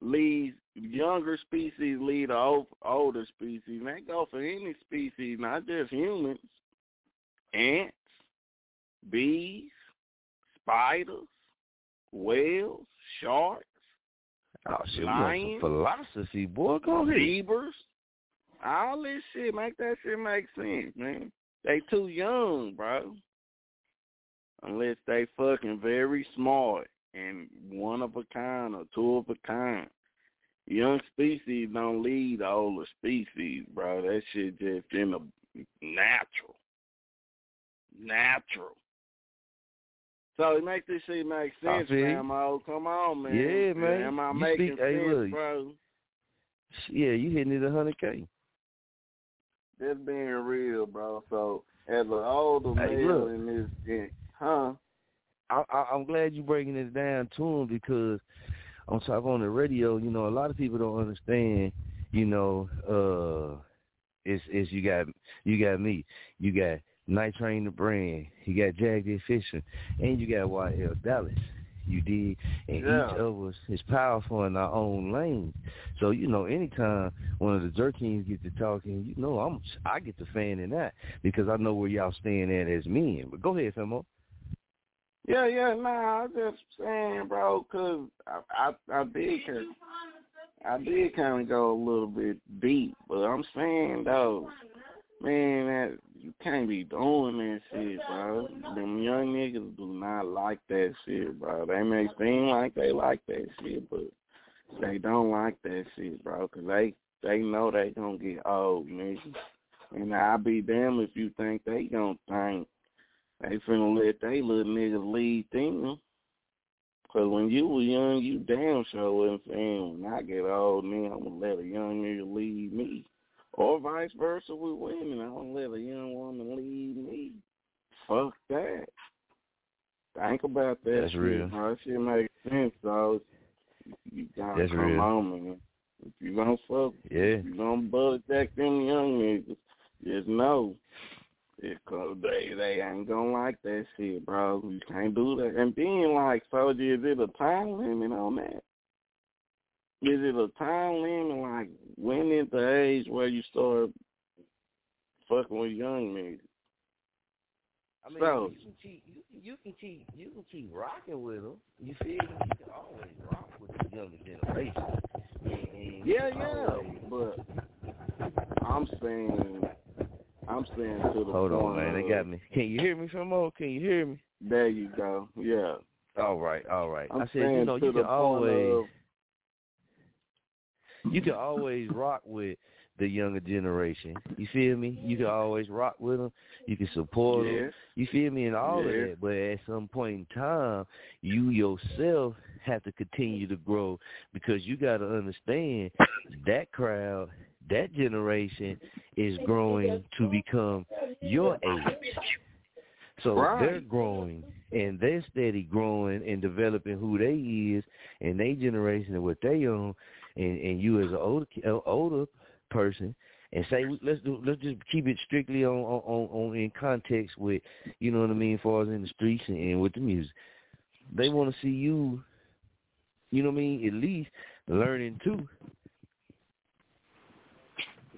leads younger species lead a ol- older species. And that go for any species, not just humans. Ants, bees, spiders, whales, sharks, Oh shit, we on some Lions. philosophy, boy. Go ahead. zebras. All this shit make that shit make sense, man. They too young, bro. Unless they fucking very smart and one of a kind or two of a kind. Young species don't lead the older species, bro. That shit just in the natural. Natural. So it makes this shit make sense, man. Oh, come on, man. Yeah, man. Am I You making speak- hey, look. bro? Yeah, you hitting it a hundred K. That's being real, bro. So as an older Hey, male look. in this, in, huh? I, I, I'm glad you're breaking this down to him because on top on the radio, you know, a lot of people don't understand, you know, uh it's it's you got you got me. You got Night Train the brand, you got Jag the Official, and you got YL Dallas. You did, and Yeah. each of us is powerful in our own lane. So you know, anytime one of the Jerkins get to talking, you know, I'm I get to fan in that because I know where y'all stand at as men. But go ahead, Famo. Yeah, yeah, nah, I'm just saying, bro, 'cause I, I, I did, kind I did kind of go a little bit deep, but I'm saying though, man, that you can't be doing that shit, bro. Them young niggas do not like that shit, bro. They may seem like they like that shit, but they don't like that shit, bro, 'cause they they know they gonna get old, nigga. And I'll be damned if you think they gonna think they finna let they little niggas lead them. Cause when you was young, you damn sure wasn't saying, when I get old, man, I'm gonna let a young nigga lead me. Or vice versa with women. I'm gonna let a young woman lead me. Fuck that. Think about that That's shit, real. bro. That shit makes sense, though. You gotta That's come real. If you gonna fuck, Yeah. if you gonna buzz jack them young niggas, just know it cause they they ain't gonna like that shit, bro. You can't do that. And being like soldier, is it a time limit on that? Is it a time limit like when is the age where you start fucking with young niggas? I mean, So- you can keep you, you can keep you can keep rocking with them. You feel me? You can always rock with the younger generation. And- Yeah, yeah. always- But I'm saying I'm saying to the Hold on, point man. They got me. Can you hear me, Famo? Can you hear me? There you go. Yeah. All right, all right. I'm I said, saying you know, you can always of- you can always rock with the younger generation. You feel me? You can always rock with them. You can support them. You feel me? And all of that. But at some point in time, you yourself have to continue to grow because you got to understand that crowd, that generation is growing to become your age. So Right. they're growing and they're steady growing and developing who they is and they generation and what they own and and you as an older uh, older person and say let's do let's just keep it strictly on on on, on in context with you know what I mean as far as in the streets and, and with the music. They want to see you you know what I mean at least learning too.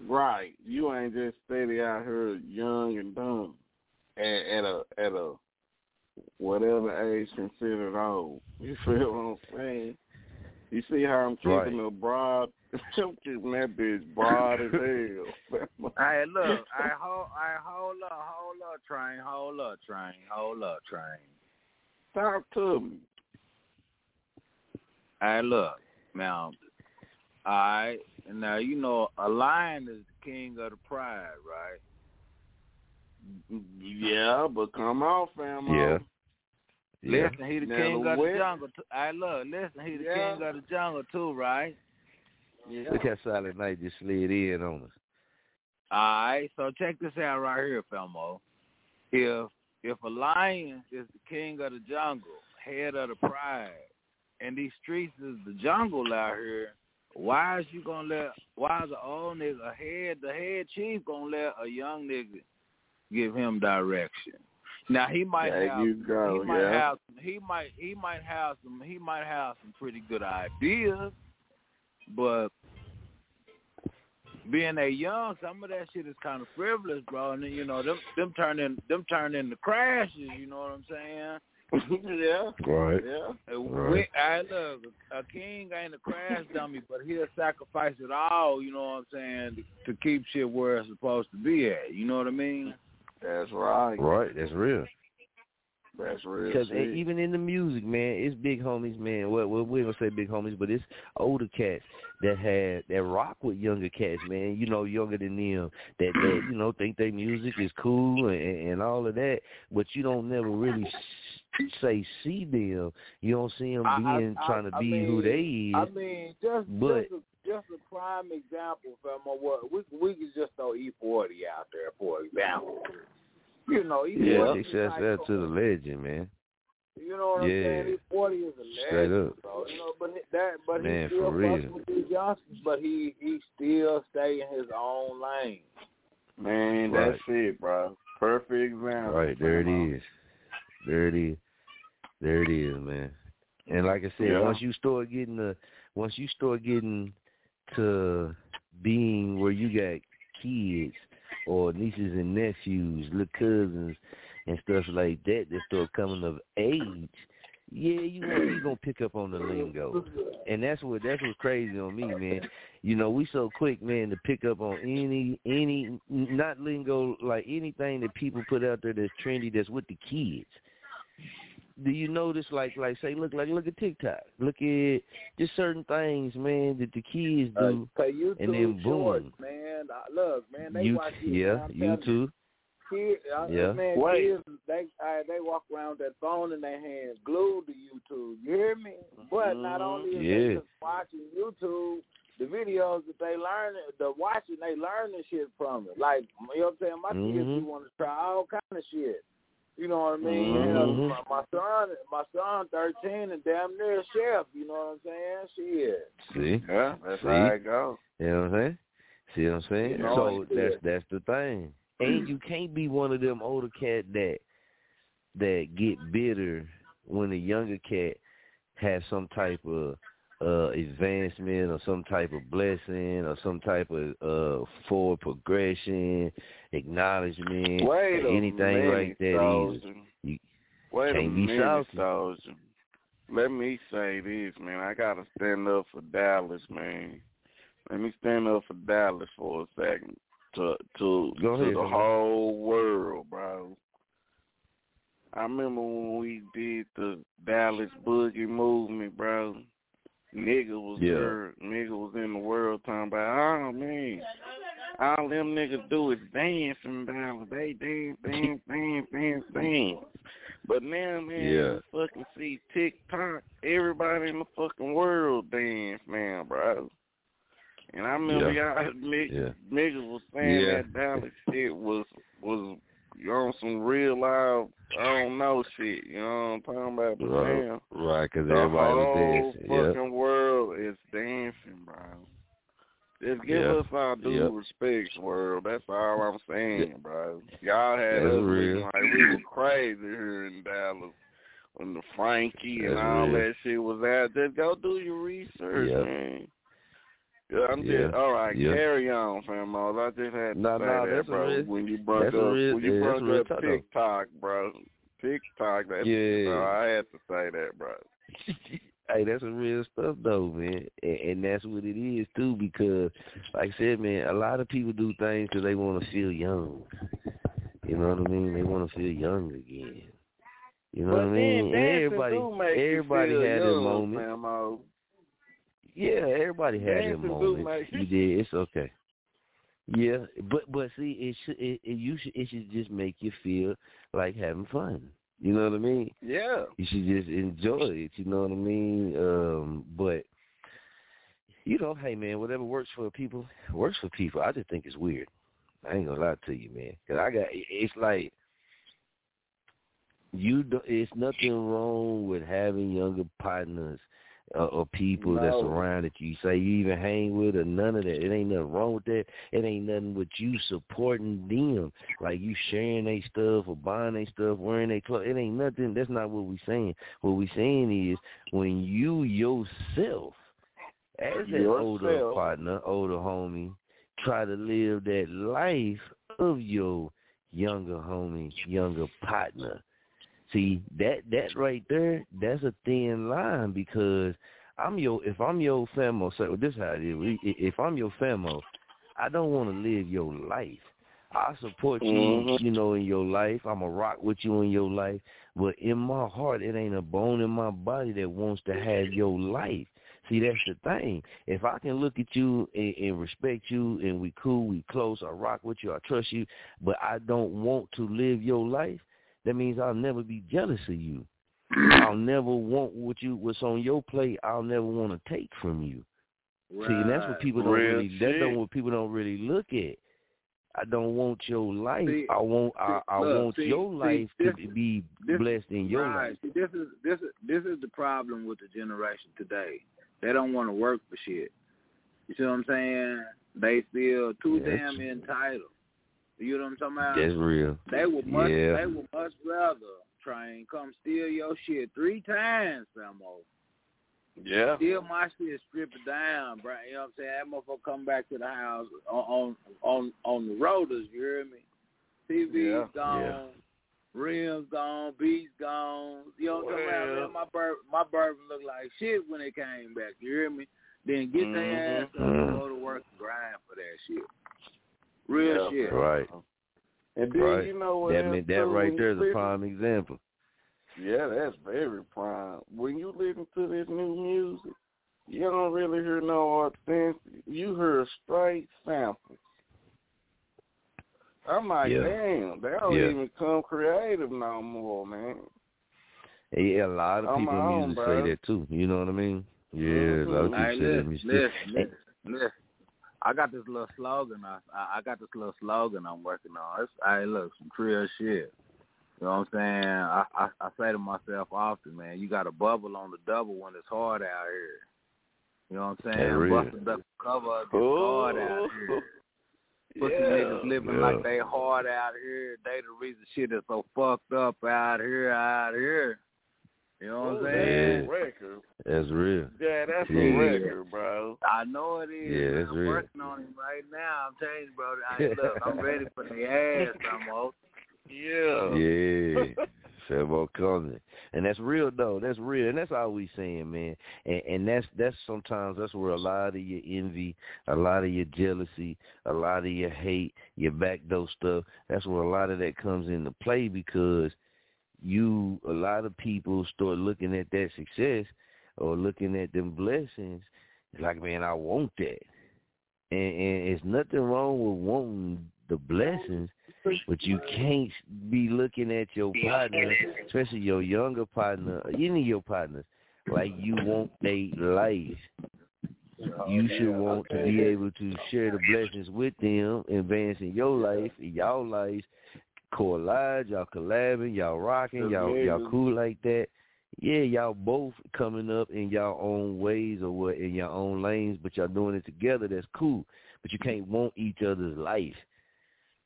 Right. You ain't just steady out here young and dumb at, at a at a whatever age considered old. You feel what I'm saying? You see how I'm keeping Right. the broad I'm keeping that bitch broad as hell. Hey, look, I hold, I hold up, hold up, train, hold up, train, hold up, train. Talk to me. Hey, look, now, all right, now you know a lion is the king of the pride, right? Yeah, but come on, fam. Yeah. Yeah. Listen, he the Now, king the of West- the jungle. Too. Hey, look, listen, he the Yeah. king of the jungle too, right? Yeah. Look how Silent Night just slid in on us. All right, so check this out right here, Famo. If if a lion is the king of the jungle, head of the pride, and these streets is the jungle out here, why is you gonna let why is the old nigga head the head chief gonna let a young nigga give him direction? Now he might There have you go, he might yeah. have he might he might have some he might have some pretty good ideas, but being a young, some of that shit is kind of frivolous, bro. And then, you know them them turning them turn into crashes. You know what I'm saying? yeah. Right. Yeah. Right. We, I look, a king ain't a crash dummy, but he'll sacrifice it all. You know what I'm saying to, to keep shit where it's supposed to be at. You know what I mean? That's right. Right, that's real. That's real. Because shit. even in the music, man, it's big homies, man. Well, well, we ain't gonna say big homies, but it's older cats that had that rock with younger cats, man. You know, younger than them that that you know think their music is cool and, and all of that, but you don't never really say see them. You don't see them I- I- being I- trying to I be mean- who they is. I mean, just But- just a, just a prime example, fam. What we we could just throw E40 out there for example. You know, E40. yeah, is they said like- that to the legend, man. You know what Yeah. I'm saying? He's forty is a Straight legend, up. bro. You know, but that but Man, he still for real. fucks with these youngsters, but he he still stay in his own lane. Man, Right. that's it, bro. Perfect example. Right, there it man. is. There it is. There it is, man. And like I said, Yeah. once you start getting the once you start getting to being where you got kids or nieces and nephews, little cousins and stuff like that that start coming of age, yeah, you you gonna pick up on the lingo. And that's what that's what's crazy on me, man. You know, we so quick, man, to pick up on any any not lingo like anything that people put out there that's trendy that's with the kids. Do you notice like like say look like look at TikTok. Look at just certain things, man, that the kids Uh, do Cause YouTube and then shorts, boom. man. I Look, man, they You, watch it. yeah, man, I'm YouTube. Kids, uh, Yeah. man, Wait. kids, they uh, they walk around with that phone in their hands, glued to YouTube. You hear me? But not only is they just watching YouTube, the videos that they learn, the watching, they learning shit from it. Like you know what I'm saying? My kids Mhm. be want to try all kind of shit. You know what I mean? Mhm. Yeah, my, my son, my son, thirteen, and damn near a chef. You know what I'm saying? She is. See? Yeah, that's See? how it goes. You know what I'm saying? See what I'm saying? You know, so that's good. that's the thing. And you can't be one of them older cat that that get bitter when the younger cat has some type of uh advancement or some type of blessing or some type of uh forward progression, acknowledgement, Wait anything minute, like that either. Soldier. You Wait a minute. Soldier. Let me say this, man. I gotta stand up for Dallas, man. Let me stand up for Dallas for a second. To to Go to ahead, the man. whole world, bro. I remember when we did the Dallas Boogie movement, bro. Nigga was Yeah. there. Nigga was in the world talking about, oh man, all them niggas do is dance in Dallas. They dance, dance, dance, dance, dance. But now, man, Yeah. fucking see TikTok. Everybody in the fucking world dance now, bro. And I remember Yeah. y'all niggas, Yeah. niggas was saying Yeah. that Dallas shit was was on some real live, I don't know shit. You know what I'm talking about? But right, now, right, because the everybody whole was dancing. Yep. fucking world is dancing, bro. Just give Yeah. us our due Yep. respect, world. That's all I'm saying, bro. Y'all had That's us real. like we were crazy here in Dallas when the Frankie and all real. that shit was out. Just go do your research, Yep. man. Yeah, I'm Yeah. just all right. Yeah. Carry on, famos. I just had to Nah, say nah, that, that's bro. real- when you brought up real- when you yeah, brought up. TikTok, bro. TikTok, that's Yeah. bro, I had to say that, bro. hey, that's some real stuff though, man, and, and that's what it is too. Because, like I said, man, a lot of people do things because they want to feel young. You know what I mean? They want to feel young again. You know but what I mean? then And dancing everybody, everybody had their young, moment. Famo. Yeah, everybody had their moments. You did. It's okay. Yeah, but but see, it should it, it you should it should just make you feel like having fun. You know what I mean? Yeah. You should just enjoy it. You know what I mean? Um, but you know, hey man, whatever works for people works for people. I just think it's weird. I ain't gonna lie to you, man. Cause I got it's like you. Do, it's nothing wrong with having younger partners uh, or people that's No. around that you say you even hang with or none of that. It ain't nothing wrong with that. It ain't nothing with you supporting them, like you sharing their stuff or buying their stuff, wearing their clothes. It ain't nothing. That's not what we saying. What we saying is when you yourself, as an older partner, older homie, try to live that life of your younger homie, younger partner. See that that right there, that's a thin line because I'm your if I'm your famo. So this how it is. If I'm your famo, I don't want to live your life. I support you, Mhm. you know, in your life. I'm a rock with you in your life, but in my heart, it ain't a bone in my body that wants to have your life. See, that's the thing. If I can look at you and, and respect you, and we cool, we close, I rock with you, I trust you, but I don't want to live your life, that means I'll never be jealous of you. Mm-hmm. I'll never want what you what's on your plate. I'll never want to take from you. See, and that's what people don't Real really. That's what people don't really look at. I don't want your life. See, I want I, I look, want see, your life this- to be this- blessed in your right. life. See, this is this is this is the problem with the generation today. They don't want to work for shit. You see what I'm saying? They feel too Yeah, damn entitled. You know what I'm talking about? That's real. They would much Yeah. they would much rather try and come steal your shit three times, Samo. Yeah. Steal my shit, strip it down, bro. You know what I'm saying? That motherfucker come back to the house on on on, on the rotors, you hear me? TV's Yeah. gone, Yeah. rims gone, beats gone. You know what I'm talking about? My bourbon my bourbon looked like shit when it came back, you hear me? Then get their mm-hmm. ass up and go to work and grind for that shit. Real Yeah. shit. Right. And then Right. you know what That mean, that right when there you is a prime example. Yeah, that's very prime. When you listen to this new music, you don't really hear no authentic. You hear straight samples. I'm like, Yeah. damn, they don't Yeah. even come creative no more, man. Yeah, a lot of On people in music bro. say that too. You know what I mean? Yeah, a lot of mm-hmm. people Hey, say that music. listen, listen, listen. I got this little slogan. I I I got this little slogan I'm working on. It's, hey, look, some real shit. You know what I'm saying? I, I I say to myself often, man, you got a bubble on the double when it's hard out here. You know what I'm saying? real. Busting up the cover of hard out here. Pussy niggas living like they hard out here. They the reason shit is so fucked up out here, out here. You know what I'm saying? That's a record. That's real. Yeah, that's Yeah. a record, bro. I know it is. Yeah, that's I'm real. working on him right now. I'm telling you, bro. I, look, I'm ready for the ass, almost. Yeah. Yeah. Famo coming. And that's real though. That's real. And that's all we saying, man. And and that's that's sometimes that's where a lot of your envy, a lot of your jealousy, a lot of your hate, your backdoor stuff, that's where a lot of that comes into play because you a lot of people start looking at that success or looking at them blessings like, man, I want that. And and it's nothing wrong with wanting the blessings, but you can't be looking at your partner, especially your younger partner, any of your partners, like you want their life. You should want to be able to share the blessings with them, advancing your life, and y'all lives, collide, y'all collabing, y'all rocking, y'all y'all cool like that. Yeah, y'all both coming up in y'all own ways or what in your own lanes, but y'all doing it together. That's cool. But you can't want each other's life.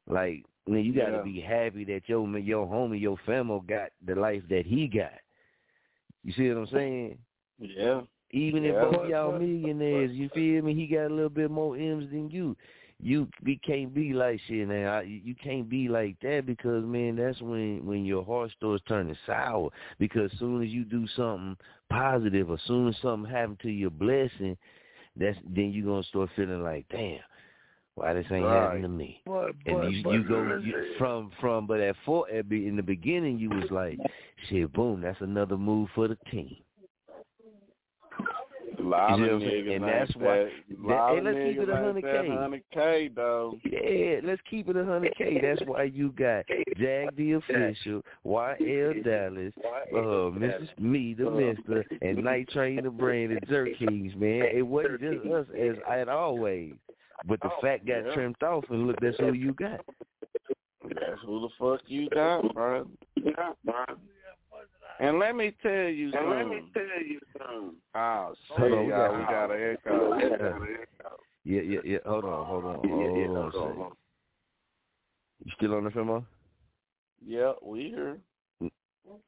Like, man, you got to Yeah. be happy that your man- your homie, your family got the life that he got. You see what I'm saying? Yeah. Even if Yeah. both But- y'all millionaires, you feel me? He got a little bit more M's than you. You we can't be like shit now. I, you can't be like that because man, that's when when your heart starts turning sour. Because soon as you do something positive, or soon as something happens to your blessing, that's then you are gonna start feeling like, damn, why this ain't happening to me? But, and you, you go you, from from but at four at be, in the beginning you was like, shit, boom, that's another move for the team. Lot You of niggas And that's why- that, hey, let's keep it a hundred K. 100K though. Yeah, let's keep it a hundred K. That's why you got Jag the official, YL Dallas, uh, Mrs. Me the Mister, and Night Train the Brand and Kings, man. It wasn't just us as as always. But the fat got yeah. trimmed off and look that's who you got. That's who the fuck you got, bro. And let me tell you something. And let me tell you something. Oh, Hold shit, on, we y'all, got- we got an echo. Yeah, yeah, yeah. Hold on, hold on, hold on. a second. You still on the film? Yeah, we here.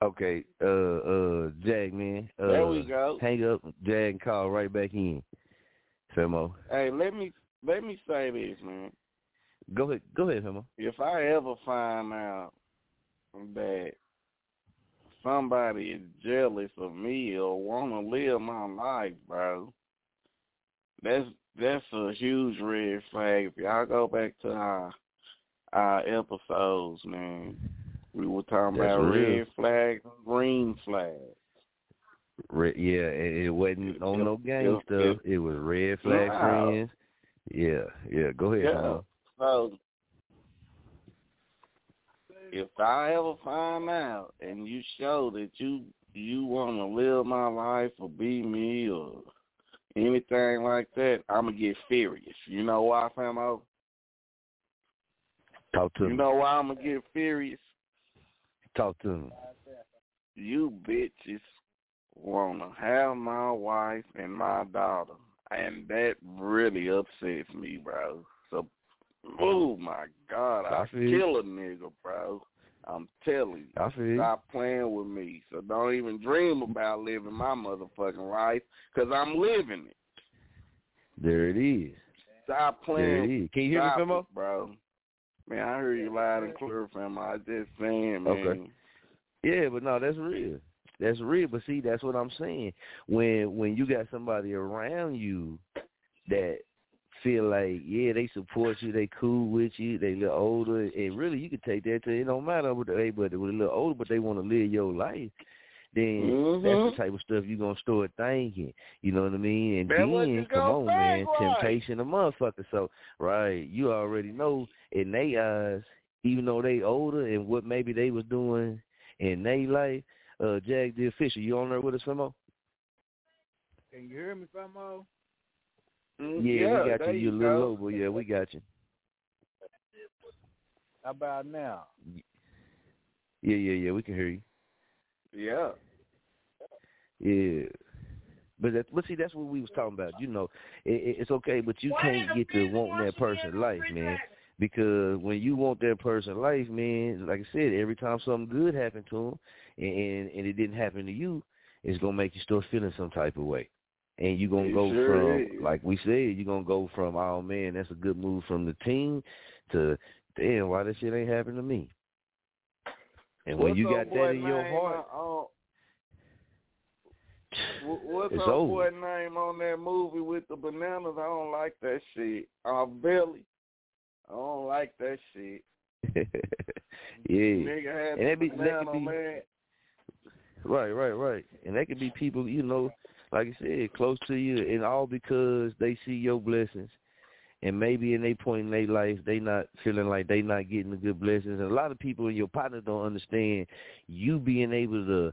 Okay, uh, uh, Jag, man. Uh, There we go. Hang up, Jag, and call right back in. Famo. Hey, let me let me say this, man. Go ahead, go ahead, Famo. If I ever find out that somebody is jealous of me or want to live my life, bro, that's that's a huge red flag. If y'all go back to our our episodes, man, we were talking That's about real. red flags, and green flags. Red, yeah, and it wasn't on no gang stuff. It was red flag friends. Yeah, yeah. Go ahead, Yeah. So if I ever find out and you show that you you want to live my life or be me or anything like that, I'm gonna get furious. You know why, famo? Talk to you me. know why I'm gonna get furious? Talk to me. You bitches wanna have my wife and my daughter, and that really upsets me, bro. Oh my God, I, I feel kill a nigga, bro. I'm telling you. I feel. Stop playing with me. So don't even dream about living my motherfucking life, cause I'm living it. There it is. Stop There playing. it is. Can you hear me, Famo? bro? Man, I heard you loud and clear, Famo. I just saying, man. Okay. Yeah, but no, that's real. That's real. But see, that's what I'm saying. When when you got somebody around you that feel like, yeah, they support you, they cool with you, they a little older, and really you can take that to it don't matter what they but they a little older, but they want to live your life. Then Mhm. that's the type of stuff you're gonna start thinking. You know what I mean? And That's what you then come on, man, right. temptation a motherfucker. So right, you already know in they eyes, even though they older and what maybe they was doing in they life, uh Jag the Official, you on there with us, Famo? Can you hear me, Famo? Mm, Yeah, we got there you. You a little go. low, yeah, we got you. How about now? Yeah, yeah, yeah, we can hear you. Yeah. Yeah. But that, but see, that's what we was talking about. You know, it, it, it's okay, but you can't get to wanting that person's life, man. Because when you want that person's life, man, like I said, every time something good happened to them, and, and and it didn't happen to you, it's gonna make you start feeling some type of way. And you're gonna It go sure from, is. like we said, you're gonna go from, oh man, that's a good move from the team, to damn, why this shit ain't happened to me. And when you got that in your heart, uh, uh, wh- What's It's boy name on that movie with the bananas? I don't like that shit. Uh, Billy. I don't like that shit. yeah. Nigga had And that be- that banana, could be- man. Right, right, right. And that could be people, you know, like I said, close to you, and all because they see your blessings, and maybe in their point in their life, they not feeling like they not getting the good blessings. And a lot of people in your partner don't understand you being able to,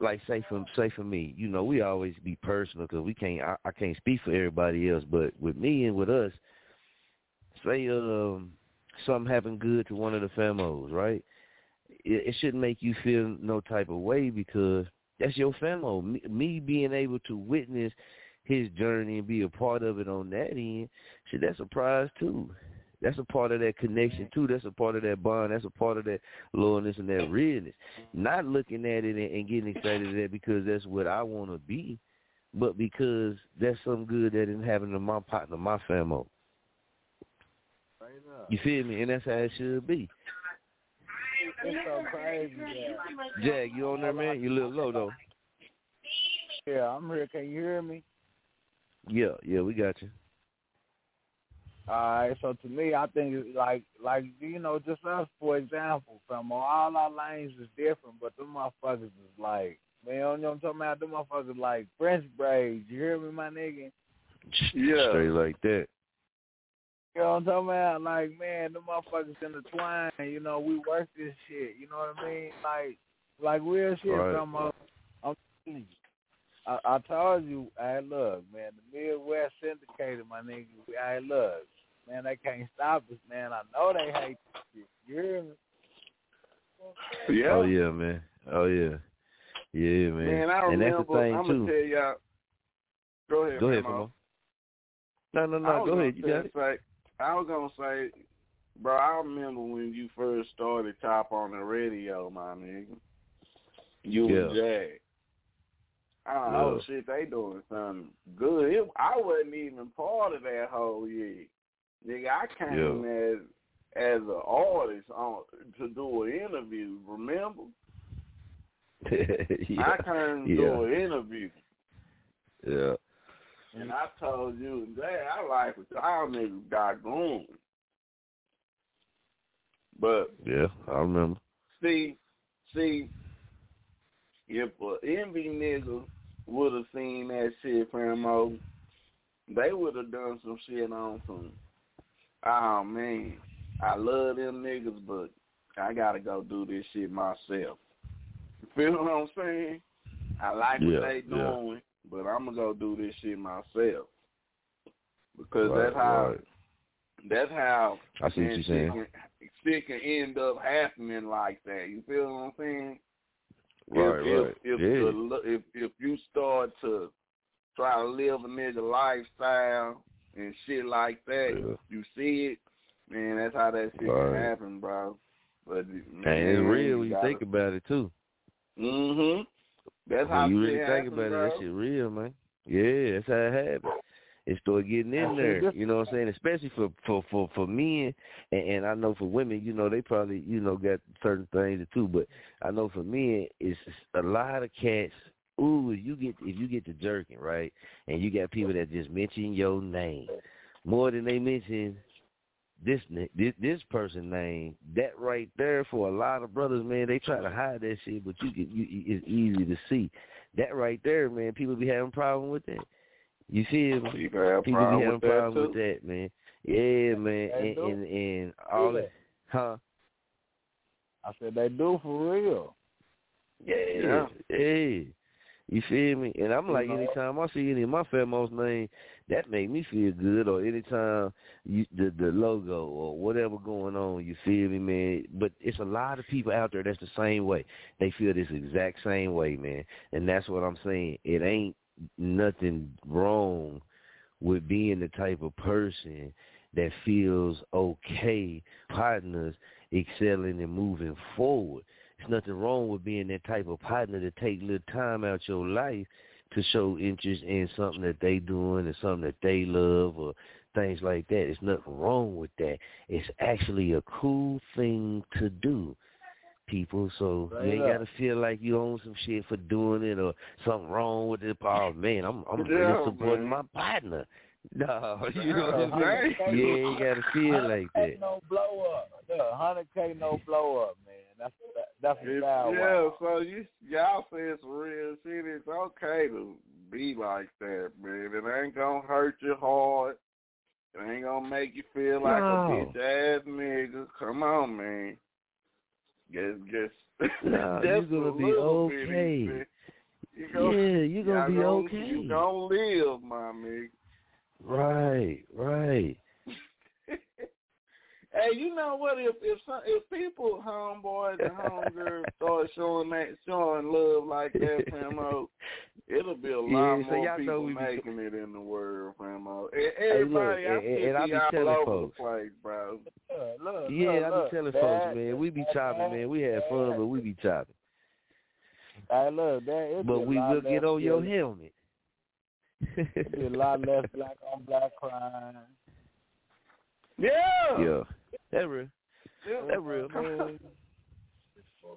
like say for say for me, you know, we always be personal because we can't. I, I can't speak for everybody else, but with me and with us, say um something happened good to one of the famos, right? it, it shouldn't make you feel no type of way because that's your family. Me, me being able to witness his journey and be a part of it on that end, shit, that's a prize too. That's a part of that connection too. That's a part of that bond. That's a part of that loyalness and that realness. Not looking at it and, and getting excited at that because that's what I want to be, but because that's something good that didn't to my partner, my family. You feel me? And that's how it should be. It's so crazy. That, Jag, you on there, man? You a little low though. yeah, I'm here. Can you hear me? Yeah, yeah, we got you. All right. So to me, I think it's like, like you know, just us for example, from all our lanes is different, but them motherfuckers is like, man, you know what I'm talking about? Them motherfuckers like French braids. You hear me, my nigga? Yeah. Straight like that. You know what I'm talking about? Like, man, the motherfuckers intertwined. You know, we work this shit. You know what I mean? Like, like real shit. Right. From uh, I'm telling you. I, I told you, hey, look, man, the Midwest syndicated, my nigga. Hey, look, man, they can't stop us, man. I know they hate this shit. You hear me? Yeah. Oh yeah, man. Oh yeah. Yeah, man. Man, I and that's remember. the thing I'm too. gonna tell y'all. Go ahead. Go ahead, Famo. Famo. No, no, no. Go ahead. You got it. say- I was gonna say, bro. I remember when you first started Chop on the radio, my nigga. You and Yeah. Jag. I don't know, Yeah. shit. They doing something good. It, I wasn't even part of that whole year, nigga. I came as as an artist on to do an interview. Remember? yeah. I came to yeah. do an interview. Yeah. And I told you Dad, I like what y'all niggas got going. But Yeah. I remember. see, see, if a envy nigga would have seen that shit from they would have done some shit on some. Oh man, I love them niggas, but I gotta go do this shit myself. You feel what I'm saying? I like Yeah, what they yeah. But I'm gonna go do this shit myself because Right, that's how right. That's how I see what you're saying. Shit can end up happening like that. You feel what I'm saying? Right, if, right. If, yeah. the, if if you start to try to live a nigga lifestyle and shit like that, Yeah. you see it, man. That's how that shit Right. can happen, bro. But man, and it's real when you gotta- think about it too. Mhm. That's how you really think about bro. it, that shit real, man. Yeah, that's how it happens. It start getting in there. You know what I'm saying? Especially for for for for men, and, and I know for women, you know, they probably you know got certain things too. But I know for men, it's a lot of cats. Ooh, you get if you get to jerking right, and you got people that just mention your name more than they mention this ni- this this person name. That right there for a lot of brothers, man, they try to hide that shit, but you can you it's easy to see. That right there, man, people be having problem with that. You feel me? People have People problem be having with problem too. with that, man. Yeah, man, and and, and all Yeah. that, huh? I said they do for real. Yeah, yeah. You feel me? And I'm like, You know? anytime I see any of my famous name, that made me feel good. Or anytime you the the logo or whatever going on, you feel me, man. But it's a lot of people out there that's the same way. They feel this exact same way, man. And that's what I'm saying. It ain't nothing wrong with being the type of person that feels okay partners excelling and moving forward. There's nothing wrong with being that type of partner to take little time out your life to show interest in something that they doing and something that they love or things like that. There's nothing wrong with that. It's actually a cool thing to do, people. So Straight you ain't up. gotta feel like you own some shit for doing it or something wrong with it. Oh man, I'm I'm Yeah, supporting my partner. No, you know what I'm saying? man. You ain't gotta feel like that. No blow up. Hundred K no blow up, man. That's that, that's a If- style. yeah, wow. so you y'all say it's real shit. It's okay to be like that, man. It ain't gonna hurt you hard. It ain't gonna make you feel like No. a bitch ass nigga. Come on, man. Guess guess No, just you gonna be okay. man. You gonna, Yeah, you gonna be gonna- okay. You gonna live, my nigga. Right, right. Hey, you know what? If if some, if people, homeboys and homegirls, start showing that showing love like that, Famo, oh, it'll be a lot Yeah, so more y'all know people we be- making it in the world, Famo. Oh. Look, Everybody, I and- and I be telling folks. the place, bro. Look, look, Yeah, look, I look, be telling that- folks, man, we be chopping, man. We had fun, but we be chopping. I love that it But we will get on your helmet. It be a lot less black on black crime. Yeah, Yeah, that real. That real, man.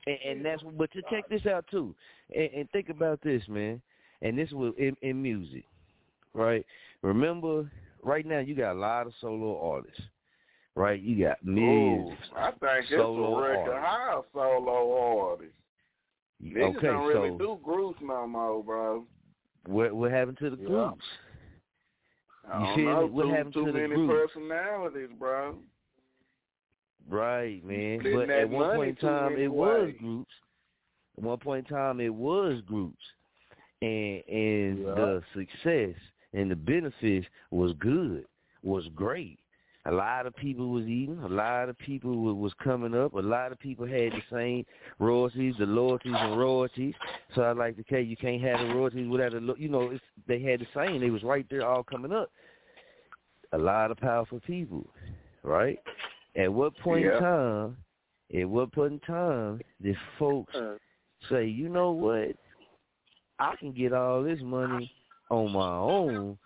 And, and that's but to check this out too, and, and think about this, man. And this was in, in music, right? Remember, right now you got a lot of solo artists, right? You got millions. Ooh. I think it's a record artists. high solo artists. Niggas okay, don't really so do groups no more, bro. what what happened to the Yeah. groups? I You don't feel know. What too, happened too to the groups? personalities, bro. Right, man. But at one point in time, it was groups. At one point in time, it was groups, and and Yeah. the success and the benefits was good, was great. A lot of people was eating. A lot of people wa- was coming up. A lot of people had the same royalties, the loyalties and royalties. So I like to tell you, can't have the royalties without the, lo- you know, it's, they had the same. They was right there, all coming up. A lot of powerful people, right? At what point Yeah. in time? At what point in time did folks uh-huh. say, you know what? I can get all this money on my own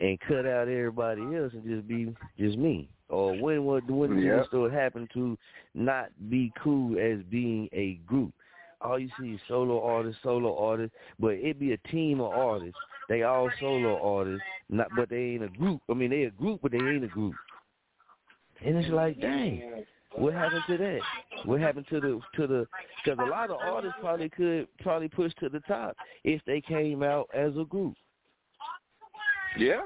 and cut out everybody else and just be just me. Or when what when did Yeah. happen to not be cool as being a group? All you see is solo artists, solo artists, but it be a team of artists. They all solo artists, not but they ain't a group. I mean, they a group, but they ain't a group. And it's like, dang, what happened to that? What happened to the to the? Because a lot of artists probably could probably push to the top if they came out as a group. Yeah.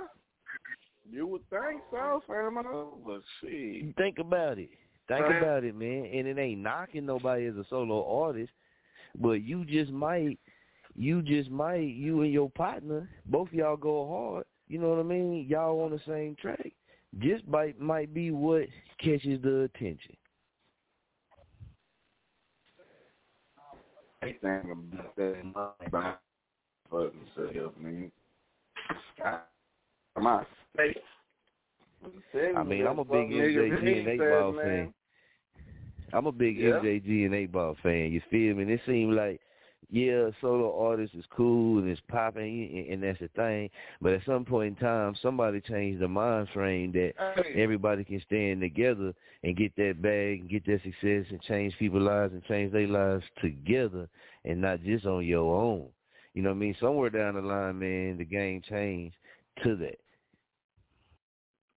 You would think so, fam. But see. Think about it. Think Right. about it, man. And it ain't knocking nobody as a solo artist, but you just might, you just might, you and your partner, both of y'all go hard. You know what I mean? Y'all on the same track. Just might might be what catches the attention. I think about that about fucking self, man. My face. I mean, I'm a big MJG and 8 Ball fan. I'm a big yeah. MJG and 8 Ball fan. You feel me? And it seemed like yeah, solo artist is cool and it's popping and that's the thing. But at some point in time, somebody changed the mind frame that hey. everybody can stand together and get that bag and get that success and change people's lives and change their lives together and not just on your own. You know what I mean? Somewhere down the line, man, the game changed to that.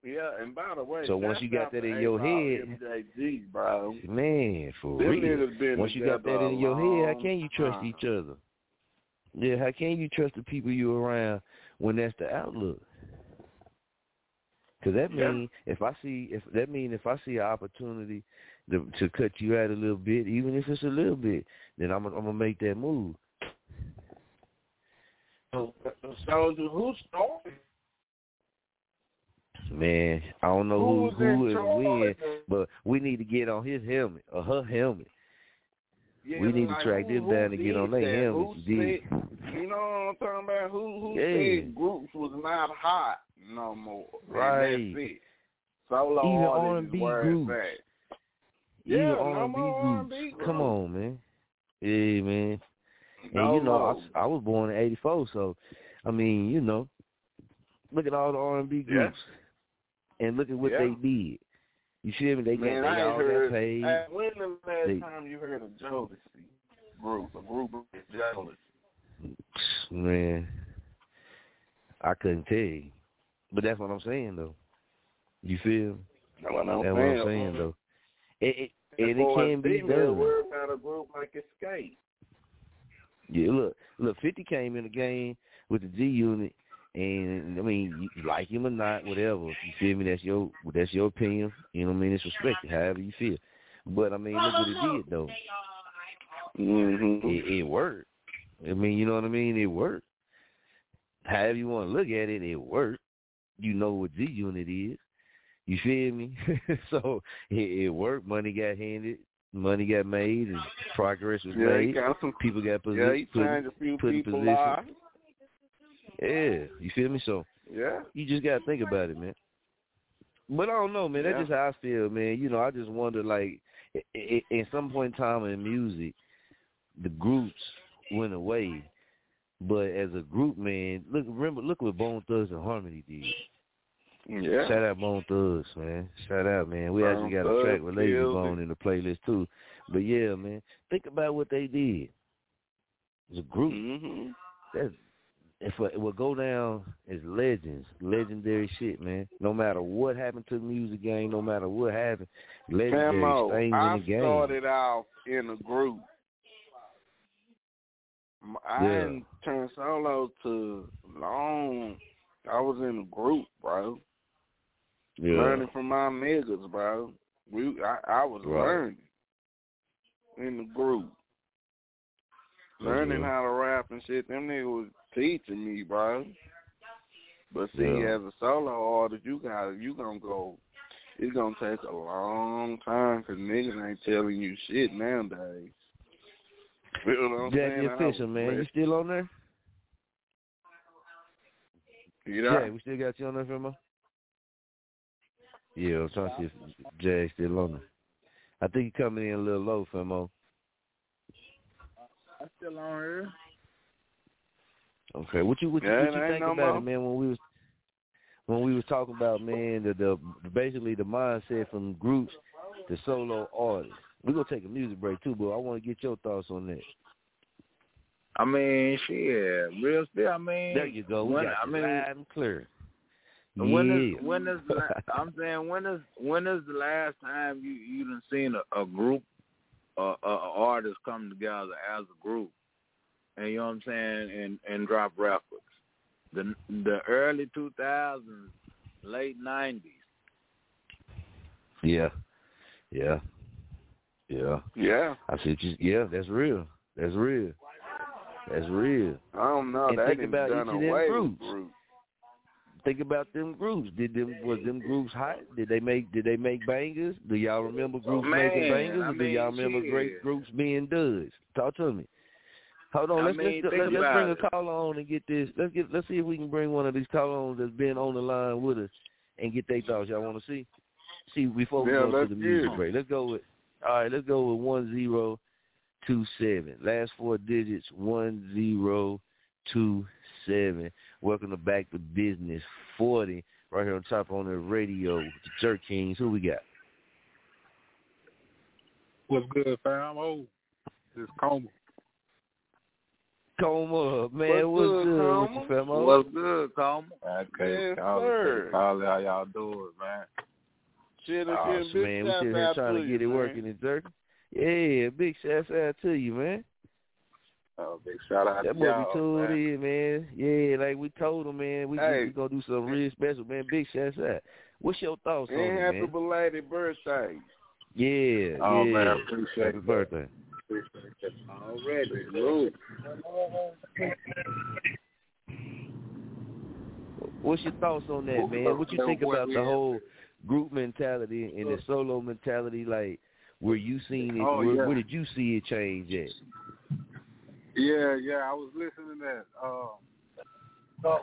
Yeah, and by the way, so once you got that in your head, MJG, bro, man, for Them real. Once you got that in your head, how can you trust each other? Yeah, how can you trust the people you around when that's the outlook? Because that mean yeah. if I see if that mean if I see an opportunity to to cut you out a little bit, even if it's a little bit, then I'm I'm gonna make that move. So, so who started? Man, I don't know who who, is when, but we need to get on his helmet or her helmet. Yeah, we need like to track who, down and get on their helmets. Said, you know what I'm talking about? Who who yeah. said groups was not hot no more? Right. And that's it. Solo Even R&B groups. at. Even Yeah, R&B no. R&B Come on, man. Yeah, man. And No you know. I, I was born in '84, so I mean, you know, look at all the R&B Yeah. And look at what Yeah. they did. You see them? They Man, got they all heard. got paid. Hey, when the last They- time you heard a Jodeci group, a group of Jodeci? Man, I couldn't tell you, but that's what I'm saying though. You feel? That's what I'm That's what I'm saying though. It, it and it can be done. Worry about a group like Xscape. Yeah, look, look, Fifty came in the game with the G Unit, and I mean, you, like him or not, whatever. You feel me? That's your that's your opinion. You know what I mean? It's respected, however you feel. But I mean, look what it did though. Mm-hmm. It, it worked. I mean, you know what I mean? It worked. However you want to look at it, it worked. You know what G Unit is. You feel me? so it, it worked. Money got handed. Money got made, and progress was Yeah, made. got some. People got position. Yeah, put, few put in position. Yeah, you feel me? So Yeah. you just gotta think about it, man. But I don't know, man. That's Yeah. just how I feel, man. You know, I just wonder, like, i- some point in time in music, the groups went away, but as a group, man, look, remember, look what Bone Thugs-n-Harmony did. Yeah. Shout out Bone Thugs, man. Shout out, man. We Bone actually got a track with Layzie Bone in the playlist too. But yeah, man, think about what they did. As a group, Mm-hmm. that's if it will go down as legends, legendary shit, man. No matter what happened to the music game, no matter what happened, legendary things I in the game. started off in a group. I Yeah. didn't turn solo to long. I was in a group, bro. yeah. Learning from my niggas, bro. We, I, I was Right. learning in the group. Learning Yeah. how to rap and shit. Them niggas was teaching me, bro. But see, Yeah. as a solo artist, you got you gonna go. It's gonna take a long time because niggas ain't telling you shit nowadays. You know what I'm Jackie saying? Official, man. You still on there? You know? Yeah, we still got you on there, Famo? Yeah, I'm trying to see if Jay's still on there. I think he coming in a little low, Famo. I'm still on here. Okay, what you what you, Yeah, what you think no about more. it, man? When we was when we was talking about man the the basically the mindset from groups to solo artists. We're gonna take a music break too, but I want to get your thoughts on that. I mean, shit, real still. I mean, There you go. We when, got I mean, loud and clear. when yeah. is when is I'm saying when is when is the last time you you done seen a, a group, uh, uh, artists come together as a group, and you know what I'm saying, and and drop records. The the early 2000s, late 90s. Yeah, yeah, yeah. Yeah. I said, just yeah, that's real. That's real. That's real. I don't know. And they think about done each of them groups. with groups. think about them groups. Did them was them groups hot? Did they make did they make bangers? Do y'all remember groups oh, man, making bangers? I or do y'all remember shit. great groups being duds? Talk to me. Hold on, I let's mean, let's, let's, let's bring it. a caller on and get this. Let's get let's see if we can bring one of these call ons that's been on the line with us and get their thoughts. Y'all want to see? See before we Yeah, go to the music it. break. Let's go with all right. Let's go with one zero two seven. Last four digits one zero two seven. Welcome to Back to Bizness forty right here on Chop on the radio. with The Jerk Kings. Who we got? What's good, fam? Oh, this Coma. Coma, man. What's, What's good, good, with you, Coma? famo? What's good, Coma? Okay, Yes, call sir. it, call how y'all do it, man. Shit, Oh, shit, man, we shout sitting here trying to to get you, it man. working in Jerk. Yeah, big shout out to you, man. Oh, big shout out That to y'all, be tuned man. in, man. Yeah, like we told him, man. We Hey. we gonna do something real special, man. Big shout out. What's your thoughts on And it, happy belated birthday. Yeah, Oh, yeah. man, I appreciate Happy that. birthday. Already. What's your thoughts on that, man? What you think about the whole group mentality and the solo mentality? Like, where you seen it? Oh, where, yeah. where did you see it change at? Yeah, yeah, I was listening to that. Uh, uh,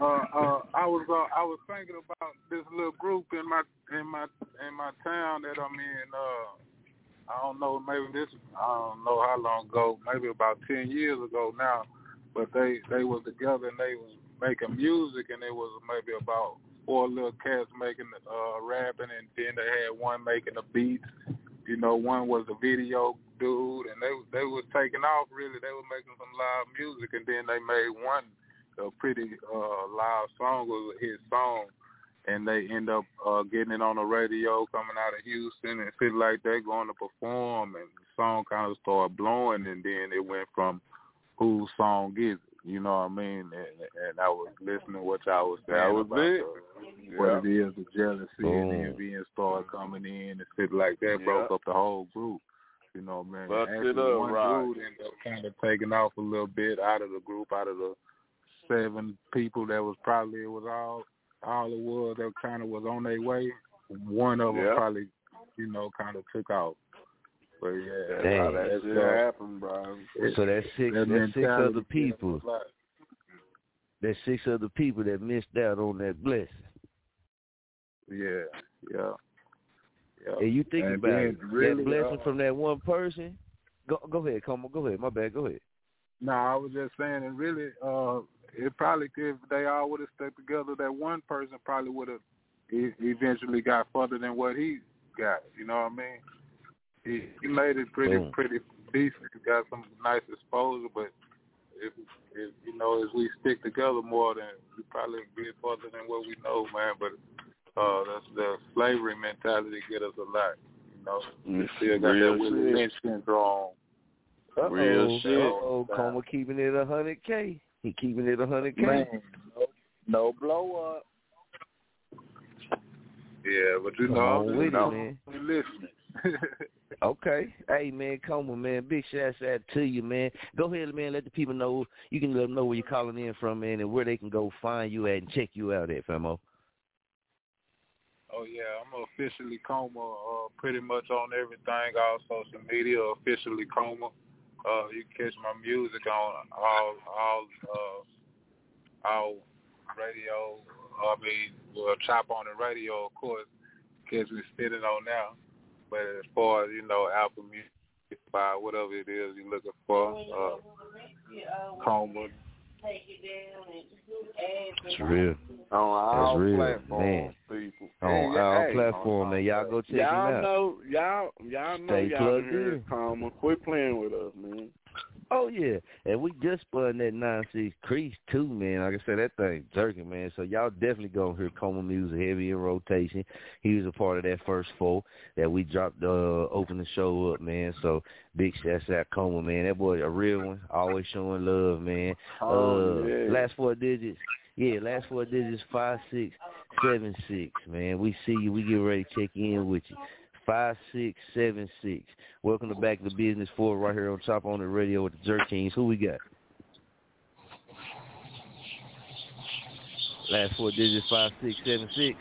uh, I was uh, I was thinking about this little group in my in my in my town that I'm in. Uh, I don't know, maybe this I don't know how long ago, maybe about ten years ago now. But they they was together and they was making music and it was maybe about four little cats making uh rapping and then they had one making the beats. You know, one was the video dude and they they was taking off really. They were making some live music and then they made one a pretty uh live song was a hit song and they end up uh getting it on the radio coming out of Houston and shit like that, going to perform and the song kind of started blowing and then it went from whose song is it, you know what I mean? And, and I was listening to what y'all was saying That was about it. the, what it is, the jealousy and Boom. envy and started coming in and shit like that, broke up the whole group. You know, man. It Actually, up, one right. dude ended up kind of taking off a little bit out of the group, out of the seven people that was probably it was all all it was that kind of was on their way. One of them Yeah. probably, you know, kind of took off. But yeah, That's Dang. how that shit happened, bro. So that's six. that That's six other people. is like- There's six other people that missed out on that blessing. Yeah, yeah, yeah. And you think And about it, really, that blessing uh, from that one person. Go go ahead, come on, go ahead. My bad, go ahead. No, I was just saying, and really, uh, it probably if they all would have stuck together, that one person probably would have e- eventually got further than what he got. You know what I mean? He he made it pretty Boom. pretty decent. He got some nice exposure, but if, if you know, as we stick together more, then we probably get further than what we know, man. But uh, that's the slavery mentality get us a lot. You know, we still got Real that Willie shit. Lynch syndrome. Uh-oh. Real shit. Uh-oh, Coma keeping it a hundred K. He keeping it a hundred K. Man, no, no blow up. Yeah, but you know, on I'm with just it, man. I'm listening. Okay. Hey man, Coma man, big shout out to you, man. Go ahead, man. Let the people know. You can let them know where you're calling in from, man, and where they can go find you at and check you out at, famo. oh yeah, I'm officially Coma, uh, pretty much on everything, all social media, officially Coma. Uh, you can catch my music on all all uh, all radio. I mean, well, chop on the radio, of course. Catch me spitting on now. But as far as you know, Apple Music, Spotify, whatever it is you're looking for, uh, Coma. It's real. On all real, platforms, people. On Hey, our hey, platform, man. Y'all go check y'all him out. know, y'all, y'all know, Stay y'all plugged here, in. Coma. Quit playing with us, man. Oh yeah, and we just spun that nine six crease too, man. Like I said, that thing jerking, man. So y'all definitely gonna hear Coma music heavy in rotation. He was a part of that first four that we dropped, uh, open the show up, man. So big shouts out Coma, man. That boy a real one, always showing love, man. Oh, uh, yeah. last four digits, yeah, last four digits five six seven six, man. We see you. We get ready to check in with you. Five six seven six. Welcome to Back to Bizness Four right here on Chop on the radio with the Jerk Kings. Who we got? Last four digits, 5676.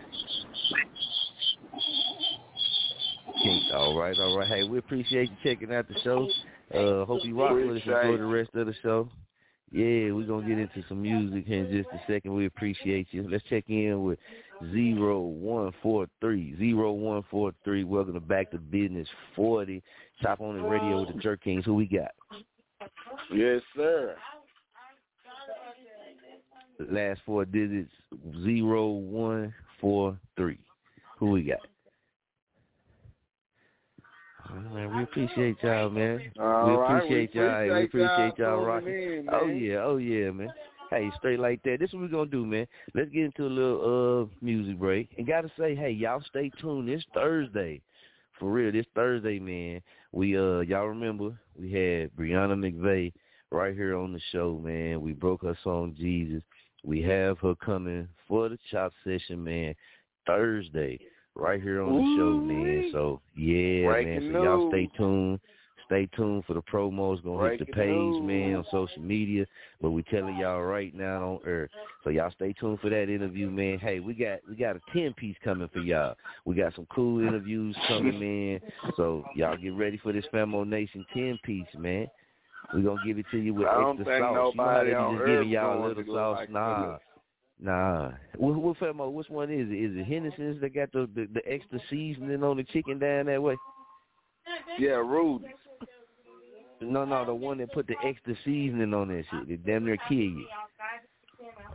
All right, all right. Hey, we appreciate you checking out the show. Uh, hope you rock with us. Enjoy the rest of the show. Yeah, we're going to get into some music in just a second. We appreciate you. Let's check in with 0143. 0143. Welcome to Back to Bizness 40. Chop on the radio with the Jerk Kings. Who we got? Yes, sir. Last four digits, 0143. Who we got? Man, we appreciate y'all, man. All we appreciate we y'all. appreciate we appreciate y'all y'all calling rocking. in, oh yeah, oh yeah, man. Hey, straight like that. This is what we're gonna do, man. Let's get into a little uh music break. And gotta say, hey, y'all stay tuned It's Thursday. For real, this Thursday, man. We uh y'all remember we had Brianna McVeigh right here on the show, man. We broke her song Jesus. We have her coming for the chop session, man, Thursday right here on the show, man. So yeah, Breaking man. So y'all stay tuned. Stay tuned for the promos. Gonna hit the Breaking page, news. man, on social media. But we telling y'all right now on air. So y'all stay tuned for that interview, man. Hey, we got we got a ten piece coming for y'all. We got some cool interviews coming, man. So y'all get ready for this Famo Nation ten piece, man. We gonna give it to you with I extra sauce. You know how they just giving y'all a little sauce? like nah. this. Nah. What, what Famo, uh, which one is it? Is it Henderson's that got the, the the extra seasoning on the chicken down that way? Yeah, Rude. No, no, the one that put the extra seasoning on that shit. It damn near kill you.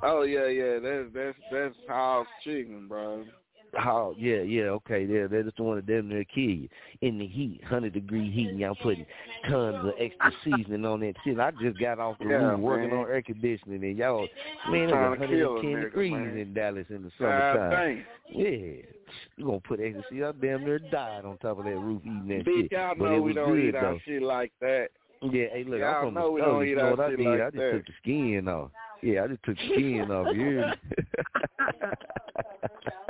Oh yeah, yeah. That's that's that's house chicken, bro. How? Yeah, yeah, okay. Yeah, that's the one that damn near kill you in the heat, hundred degree heat. And y'all putting tons of extra seasoning on that shit. I just got off the Yeah, roof working on air conditioning, and y'all, man, it's Trying a 110 degrees man. in Dallas in the summertime. Yeah, you gonna put extra shit. I damn near died on top of that roof eating that Bitch, shit. y'all but know it we was don't good eat though. our shit like that. Yeah, hey, look, Y'all I'm from know we oh, the South. eat You know what I did? like I just that. took the skin off. Yeah, I just took the skin off. You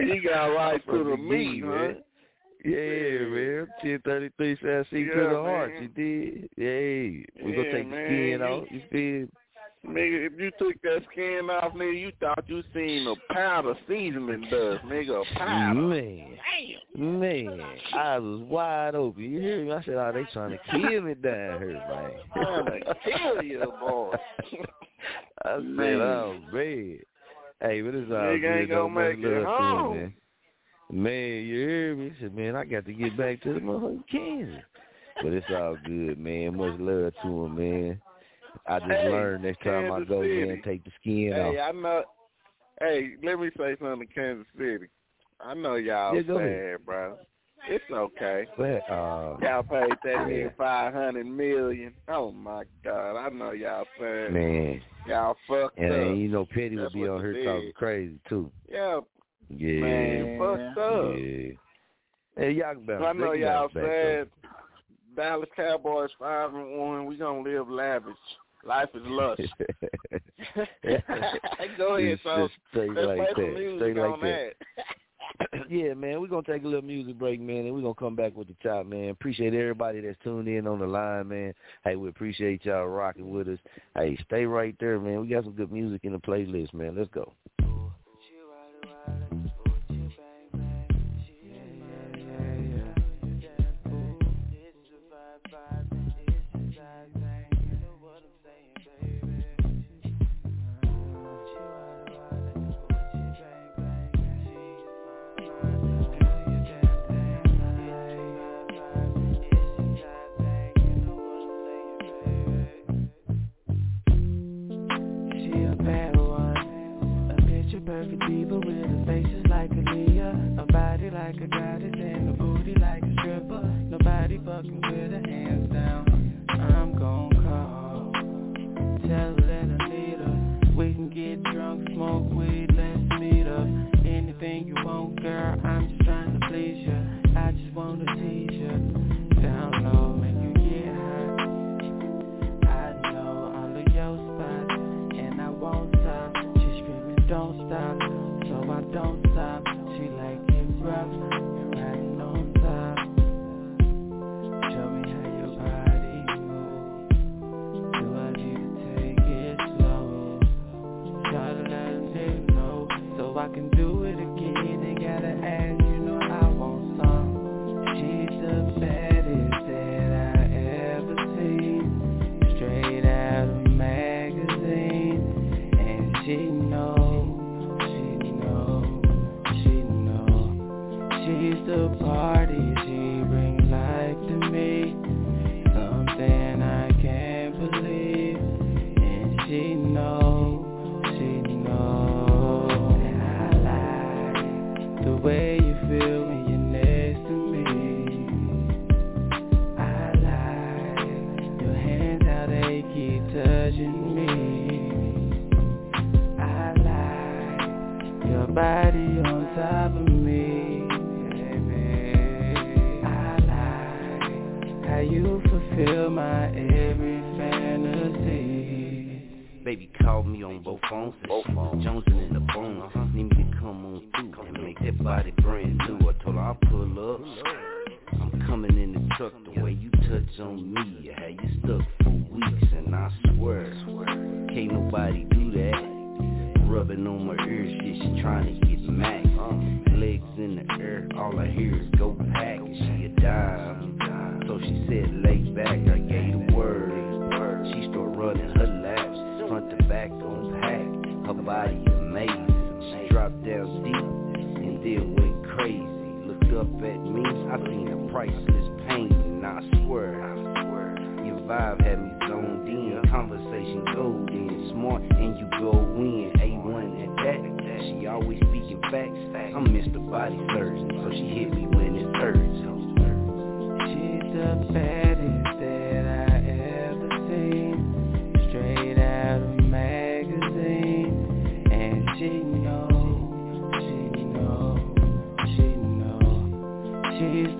You got right to the meat, man. Yeah, man. Ten thirty three says see to Yeah, the heart. man. You did. Yeah, we gonna Yeah, take the skin you- off. You feel? Nigga, if you took that skin off, nigga, you thought you seen a powder seasoning dust, nigga, a. Man, man, I was wide open. You hear me? I said, "Oh, they trying to kill me down here, man." Trying to kill you, boy. I said, Man. "Oh man." Hey, but it's all Nigga good. ain't gonna make it love to him, home. man. Man, you hear me? Said, man, I got to get back to the motherfucking Kansas. But it's all good, man. Much love to him, man. I just Hey, learned next time I go, City. man, take the skin Hey, off. Hey, I know. Hey, let me say something to Kansas City. I know y'all Yeah, sad, bro. It's okay. But, uh, Y'all paid that Yeah. nigga five hundred million. Oh my god, I know y'all sad. man. Y'all fucked And, up. then, you know, Petty would be on here did. talking crazy, too. Yeah, Yeah. man, fucked up. Yeah. Hey, y'all can bounce. I know y'all bounce back, sad. Dallas Cowboys five and one. We gonna live lavish. Life is lush. Go ahead, It's so just straight let's like play some that. music Straight like that. that. yeah, man, we're gonna take a little music break, man, and we're gonna come back with the top, man. Appreciate everybody that's tuned in on the line, man. Hey, we appreciate y'all rocking with us. Hey, stay right there, man. We got some good music in the playlist, man. Let's go. Perfect diva with a face just like Aaliyah, a body like a goddess and a booty like a stripper. Nobody fucking with her hands down. I'm gon' call, tell her that I need her. We can get drunk, smoke weed, let's meet up. Anything you want, girl, I'm just trying to please you. I just wanna tease Baby called me on both phones. Both phones. Jonesing in the phone. Uh-huh. Need me to come on through and make that body brand new. I told her I'll pull up. I'm coming in the truck the way you touch on me. I had you stuck for weeks and I swear, can't nobody do that. Rubbing on my ears, she trying to get max. Uh-huh. Legs in the air, all I hear is go pack. And she a dime, so she said body amazing. Dropped down deep and then went crazy. Looked up at me, I seen a priceless pain, and I swear, I swear, your vibe had me zoned in. Conversation golden, smart, and you go in. A1 at that, she always speaking facts. I'm Mr. Body Surgeon, so she hit me when it hurts. She's the baddest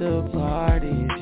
the party,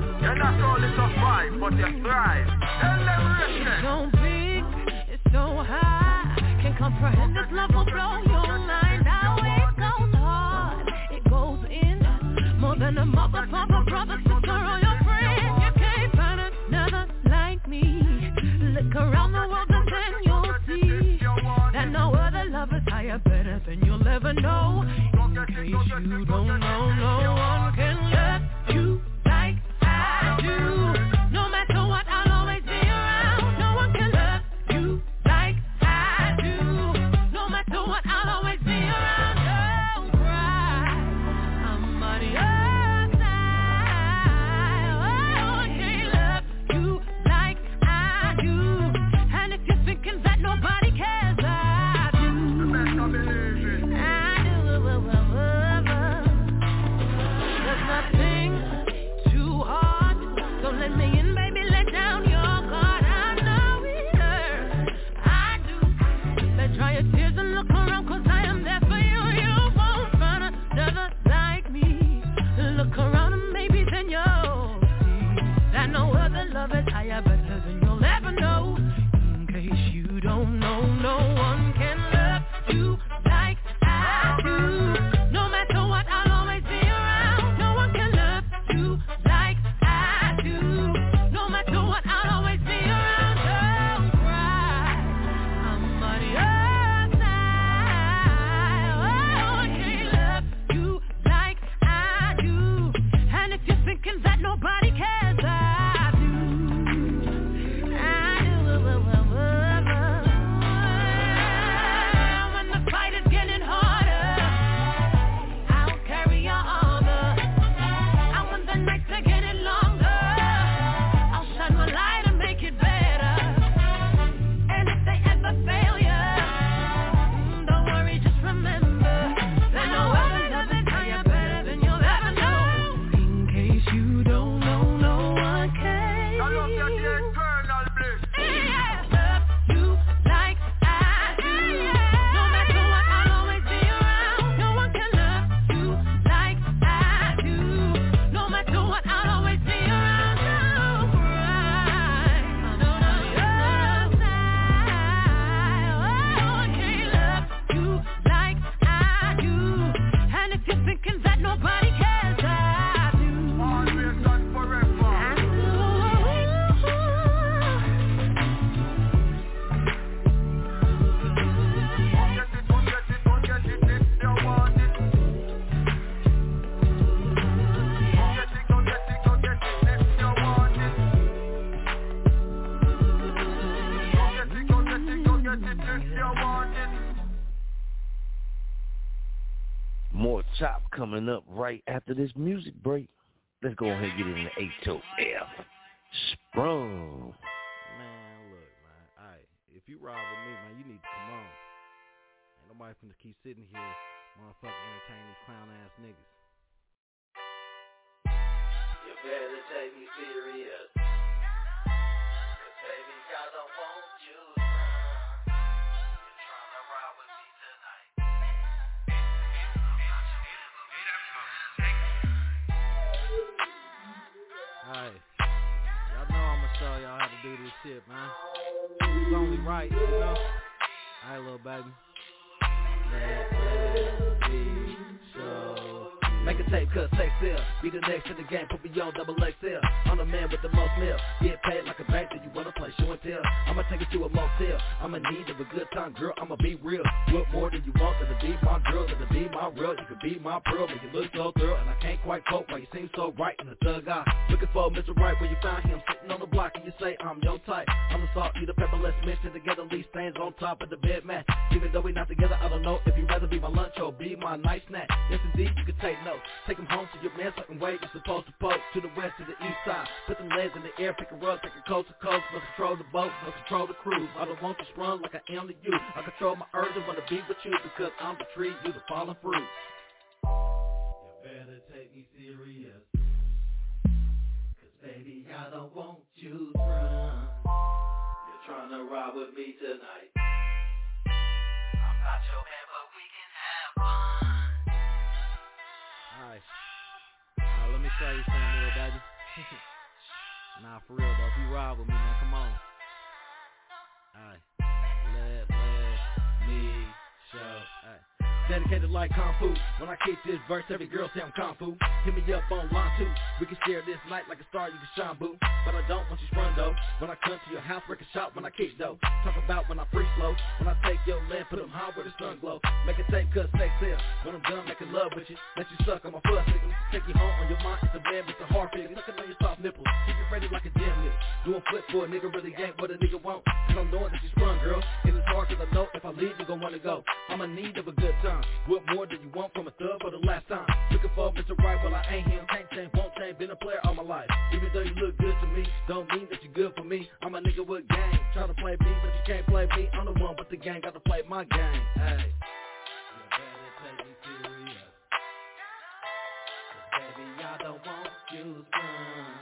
you not only survive, but you thrive. Tell them so big, it's so high. Can't comprehend this love will blow your mind. Now it goes hard, it goes in. More than a mother, father, brother, sister, or your friend. You can't find another like me. Look around the world and then you'll see that no other love is higher, better than you'll ever know. Coming up right after this music break. Let's go ahead and get in the H-O-F. Sprung. Man, look, man. Alright, if you ride with me, man, you need to come on. Ain't nobody finna keep sitting here, motherfucking entertain these clown ass niggas. You better take me serious. Do this shit, man. It's only right, you know? Alright, little baby. Let me show Make a tape cut, take sale. Be the next in the game, put me on double XL. I'm the man with the most meal. Get paid like a bank, do you wanna play show and tell? I'ma take you to a motel. I'ma need of a good time, girl. I'ma be real. What more do you want than to be my girl, than to be my real? You could be my pearl, but you look so thorough, and I can't quite cope. Why you seem so right in the thug eye? Looking for Mr. Right where you find him sitting on the block, and you say I'm your type. I'm the salt, you the pepper. Let's mix it together. Leave stains on top of the bed mat. Even though we not together, I don't know if you'd rather be my lunch or be my night snack. Yes, indeed, you can take notes. Take him home to your man certain way you're supposed to poke To the west, to the east side. Put them legs in the air, pick a rug, take it coast to coast. No control the boat, no control the cruise I don't want to sprung like I am to you. I control my urge, I wanna be with you Because I'm the tree, you the fallen fruit. You better take me serious. Cause baby I don't want you run You're trying to ride with me tonight. I'm not your man but we can have fun Alright. Alright, let me show you something here, baby. nah, for real though. If you ride with me, man, come on. Alright. Let, let me show. Alright. Dedicated like Kung Fu. When I kick this verse, every girl say I'm Kung Fu. Hit me up on line two. We can share this night like a star, you can shine, boo. But I don't want you sprung, though. When I come to your house, break a shot when I kick, though. Talk about when I free flow, When I take your land, put them high where the sun glow. Make a tape, cut, sex sale When I'm done, making love with you. Let you suck on my foot, nigga. Take you home on your mind, it's a man with a hard figure Sucking on your soft nipples. Keep it ready like a gym nip Doing flip for a nigga really ain't what a nigga want. Cause I'm knowing that you sprung, girl. And it's hard cause I know if I leave, you gon' wanna go. I'm in need of a good time What more do you want from a thug for the last time? Looking for Mr. Right, well I ain't him. Can't change, won't change, been a player all my life. Even though you look good to me Don't mean that you're good for me. I'm a nigga with game. Try to play me, but you can't play me. I'm the one with the gang, gotta play my game. Hey. Baby I don't want you run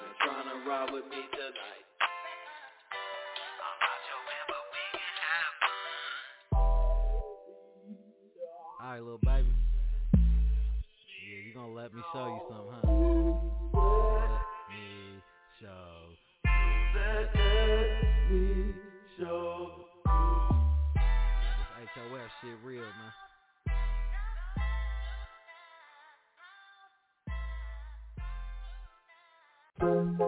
You're trying to ride with me tonight Alright, little baby. Yeah, you gonna let me show you something, huh? Let me show. Let me show This HOF shit real, man.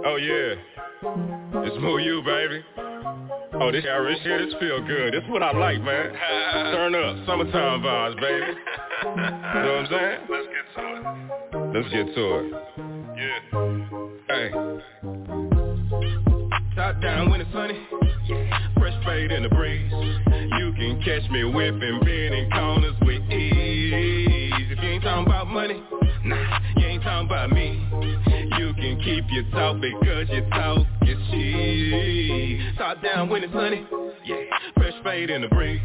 Oh yeah, it's Moo You, baby. Oh, this Irish shit, this feel good. This is what I like, man. Turn up, summertime vibes, baby. You know what I'm saying? Let's get to it. Let's get to it. Yeah. Hey. Top down when it's sunny. Fresh fade in the breeze. You can catch me whipping, bending corners with ease. If you ain't talking about money, nah, you ain't talking about me. Keep your talk because your talk is cheap. Top down when it's sunny. Yeah, fresh fade in the breeze.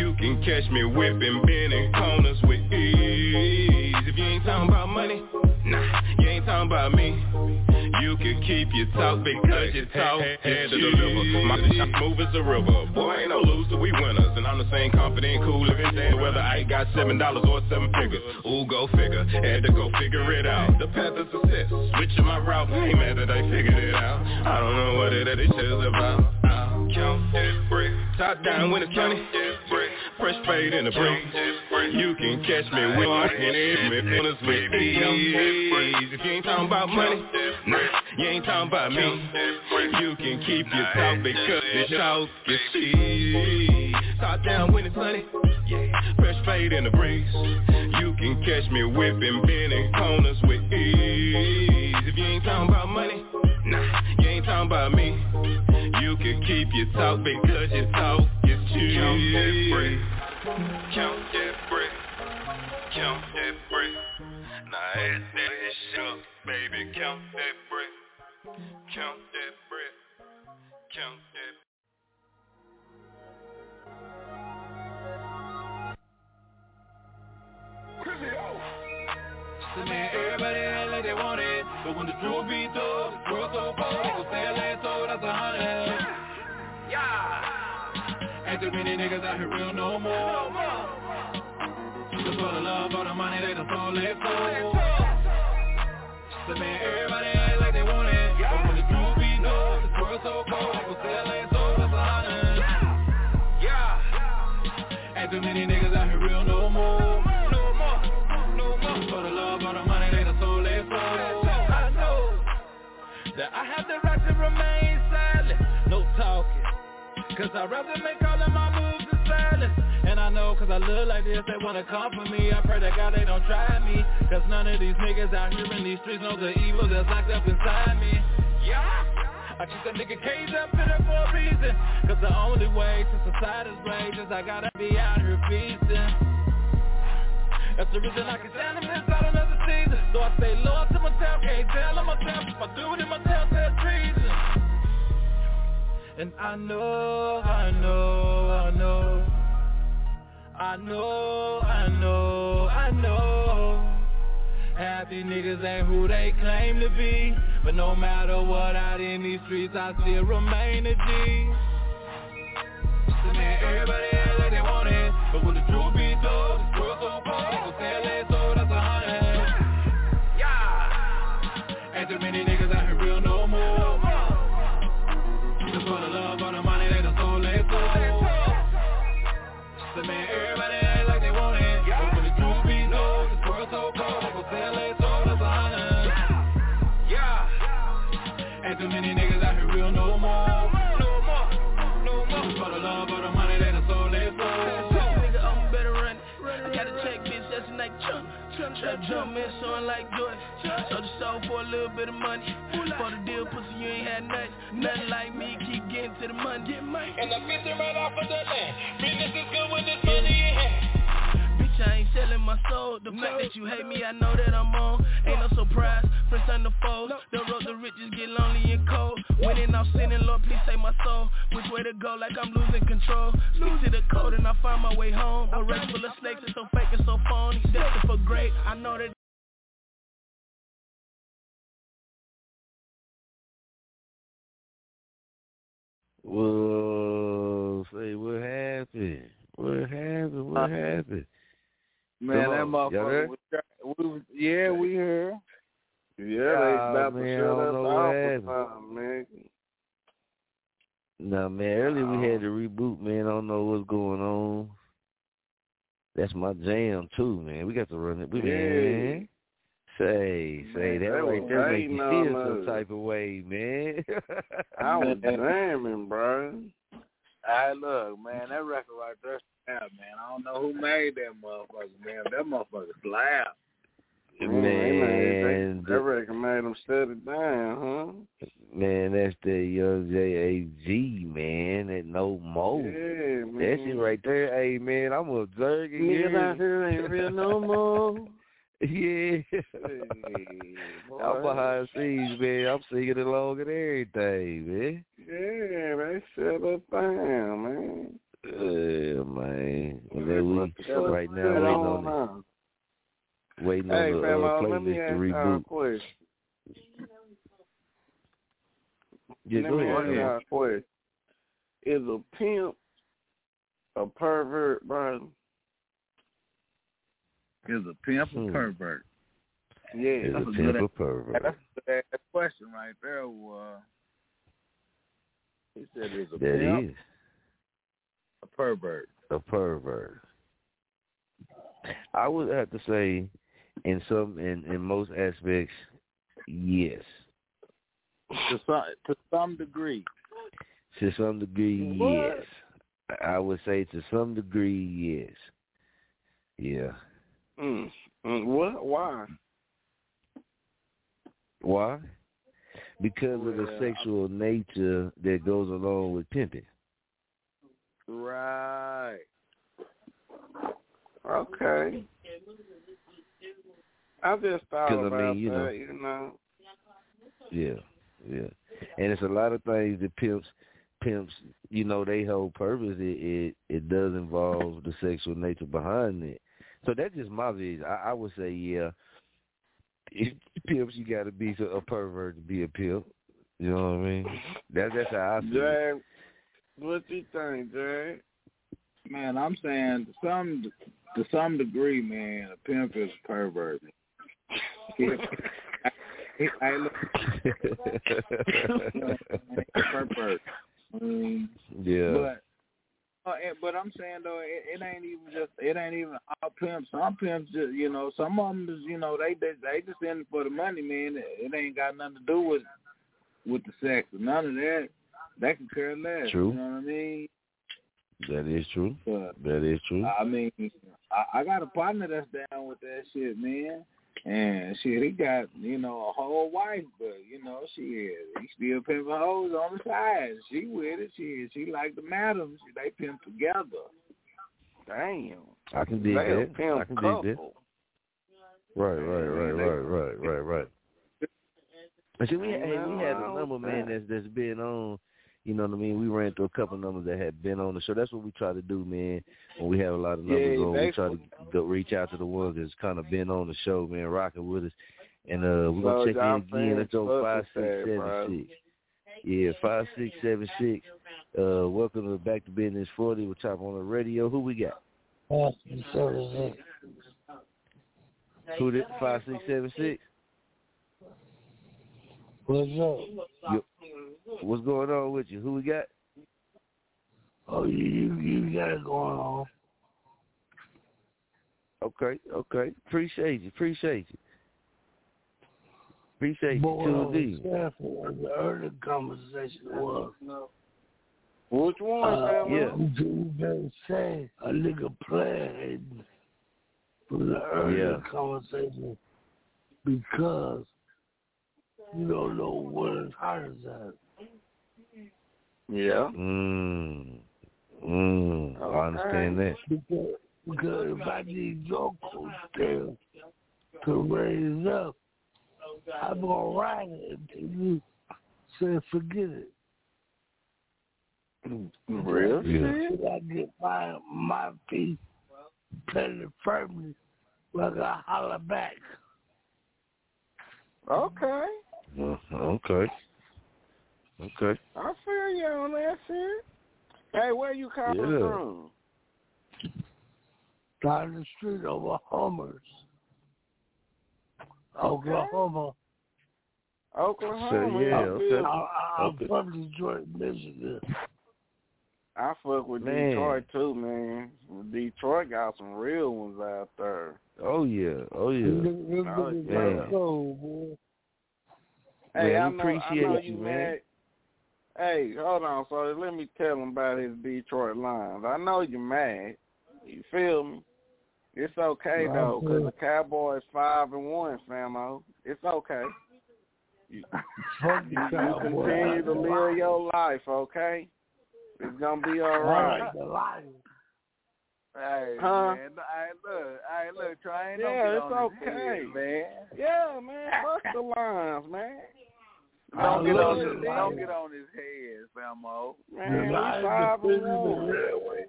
You can catch me whipping, bending corners with ease. If you ain't talking about money, nah, you ain't talking about me. You can keep your talk because your talk is to deliver. My smooth as a river. Boy, ain't no loser, we winners. And I'm the same confident, cool, living day. Whether I got seven dollars or seven figures. Ooh, go figure. Had to go figure it out. The path of success. Switching my route. Ain't mad that I figured it out. I don't know what it is is about. I'll count that brick. Top down when it's sunny. Fresh fade in the breeze. You can catch me with in with winners with ease. If you ain't talking about money, nah, you ain't talking about me. You can keep your talk because this talk is cheap. Top down when it's sunny. Yeah, fresh fade in the breeze. You can catch me whipping, bending corners with ease. If you ain't talking about money, nah, you ain't talking about me. You can keep your talk because your talk is cheap. Count that brick. Count that brick. Count that brick. Now add that shit up, baby. Count that brick. Count that brick. Count that. So man, everybody act like they want it But when the truth be told, the world so cold They gon' say a last sold, that's a hundred Yeah. Ain't too many niggas out here real no more. Just for the love, for the money, they done sold their soul So man, everybody act like they want it. But when the truth be told, the world so cold. They gon' say a last sold, that's a hundred Yeah. Ain't too many Cause I'd rather make all of my moves in silence. And I know cause I look like this, they wanna come for me. I pray to God they don't try me. Cause none of these niggas out here in these streets know the evil that's locked up inside me. Yeah. I keep that nigga caged up in there for a reason. Cause the only way to society's rage is I gotta be out here feasting. That's the reason I can stand and miss out another season. So I stay loyal to my town, can't tell on myself if I do it in my town, says treason. And I know, I know, I know. I know, I know, I know. These niggas ain't who they claim to be. But no matter what out in these streets, I still remain a G. So everybody act like they want it. But when the truth be told, Trap jump in, showing like Jordan. Sold the soul for a little bit of money. For the deal, pussy, you ain't had nothing. Nothing like me, keep getting to the money. Get money. And I'm fishing right off of the land. Business is good with this money in hand. Bitch, I ain't selling my soul. The fact that you hate me, I know that I'm on. Ain't no surprise. Friends turn to foes. The road to riches get lonely and cold. Winning off sinning, Lord, please save my soul. Which way to go? Like I'm losing control. Stick to the code and I find my way home. A race full of snakes, it's so fake and so phony. Destined for great. I know that. Whoa, say what happened? What happened? What uh, happened? Man, that motherfucker was, we was yeah, we here. Yeah, they about to man, I shut don't us know what off happened. or something, man. No, man, earlier we had to reboot, man. I don't know what's going on. That's my jam too, man. We got to run it. We Yeah. man. Say, say Man, that they right there make you feel some type of way, man. I was jamming, bro. Hey, look, man, that record right there, man. I don't know who made that motherfucker, man. That motherfucker slap. Man, Man, that record made them shut it down, huh? man, that's the young J A G man. That no more. Yeah, man. That shit right there, hey man, I'm observing Niggas out here ain't real no more. Yeah. boy. I'm behind the scenes, man. I'm singing along and everything, man. Yeah, they shut us down, man. Yeah, man. And then we right now waiting on huh? the waiting Hey, on the fam, uh, uh, let me playlist to a reboot. question. Yeah, let go me ahead. ask go a question. Is a pimp a pervert, bro? Is a pimp Hmm. a pervert? Yeah. Is That's a a pimp good- a pervert? That's a good ass question right there. Uh, he said is a That pimp is a pervert. a pervert. I would have to say, in some, in in most aspects, yes. To some to some degree. To some degree, What? yes. I would say to some degree, yes. Yeah. Mm. Mm. What? Why? Why? Because of the Well, sexual nature that goes along with pimping. Right. Okay. I just thought 'Cause, I about mean, you know- that, you know. Yeah, yeah. And it's a lot of things that pimps pimps, you know, they whole purpose it it, it does involve the sexual nature behind it. So that's just my vision. I, I would say, yeah, if pimps you gotta be a pervert to be a pimp. You know what I mean? That's that's how I feel. Jay, what you think, Jay? Man, I'm saying to some to some degree, man, a pimp is a pervert. He- hey, look, pervert. Um, yeah. But uh, but I'm saying though, it, it ain't even just it ain't even all pimps. Some pimps, just, you know, some of them, just, you know, they they they just in it for the money, man. It, it ain't got nothing to do with with the sex. None of that. They can care less. True. You know what I mean? that is true. But That is true. I mean, I, I got a partner that's down with that shit, man. And shit, he got you know a whole wife, but you know she is. he still pimping hoes on the side. She with it. She is. she like the madams. They pimp together. Damn. I can dig They that. pimp I can dig that. couple. Right, right, right, right, right, right, right. But see, we hey, we had a number man that's that's been on. You know what I mean? We ran through a couple numbers that had been on the show. That's what we try to do, man. When we have a lot of numbers Yeah, on, we try to go reach out to the ones that's kind of been on the show, man, rocking with us. And uh we're gonna check in again. fans Let's go fuck five with six that, seven bro. six. Yeah, five six seven six. Uh, welcome to Back to Bizness Forty We're Chop on the Radio. Who we got? Who did five six seven six? What's up? You, what's going on with you? Who we got? Oh, you you, you got it going on. Okay, okay. Appreciate you. Appreciate you. Appreciate But you. what I was Tuned in. for the earlier conversation was, No. Which one, uh, family? yeah. you just say a nigga playing from the earlier Yeah. conversation because you don't know what his heart is at. Yeah. Mm. Mm. I understand that. Because, because if I need your coattail to raise up, I'm gonna ride it until you say forget it. Real Yeah. Until I get my my feet planted firmly, like I holler back. Okay. Uh, okay. Okay. I feel you on that shit. Hey, where you coming Yeah. from? Down the street over Homers, Oklahoma. Oklahoma. So, yeah, I, okay. feel- I, I'm Okay. from Detroit, Michigan. I fuck with Man. Detroit too, man. Detroit got some real ones out there. Oh yeah. Oh yeah. Look- look Oh, at man. soul, boy. Hey, Man, I we know, I appreciate know you, you man. mad. Hey, hold on, so let me tell him about his Detroit Lions. I know you're mad. You feel me? It's okay I though, 'cause feel- the Cowboys five and one, Famo. It's okay. You, Fuck the you Cowboys. continue to live your life, okay? It's gonna be all right. The Lions. Hey, Huh? man. Hey, look. Hey, look. Try ain't Yeah, don't it's get on okay. head, man. Yeah, man. Fuck the Lions, man. I Don't get on his. Don't get on his head, Famo. Man, we Lions five and the one. Red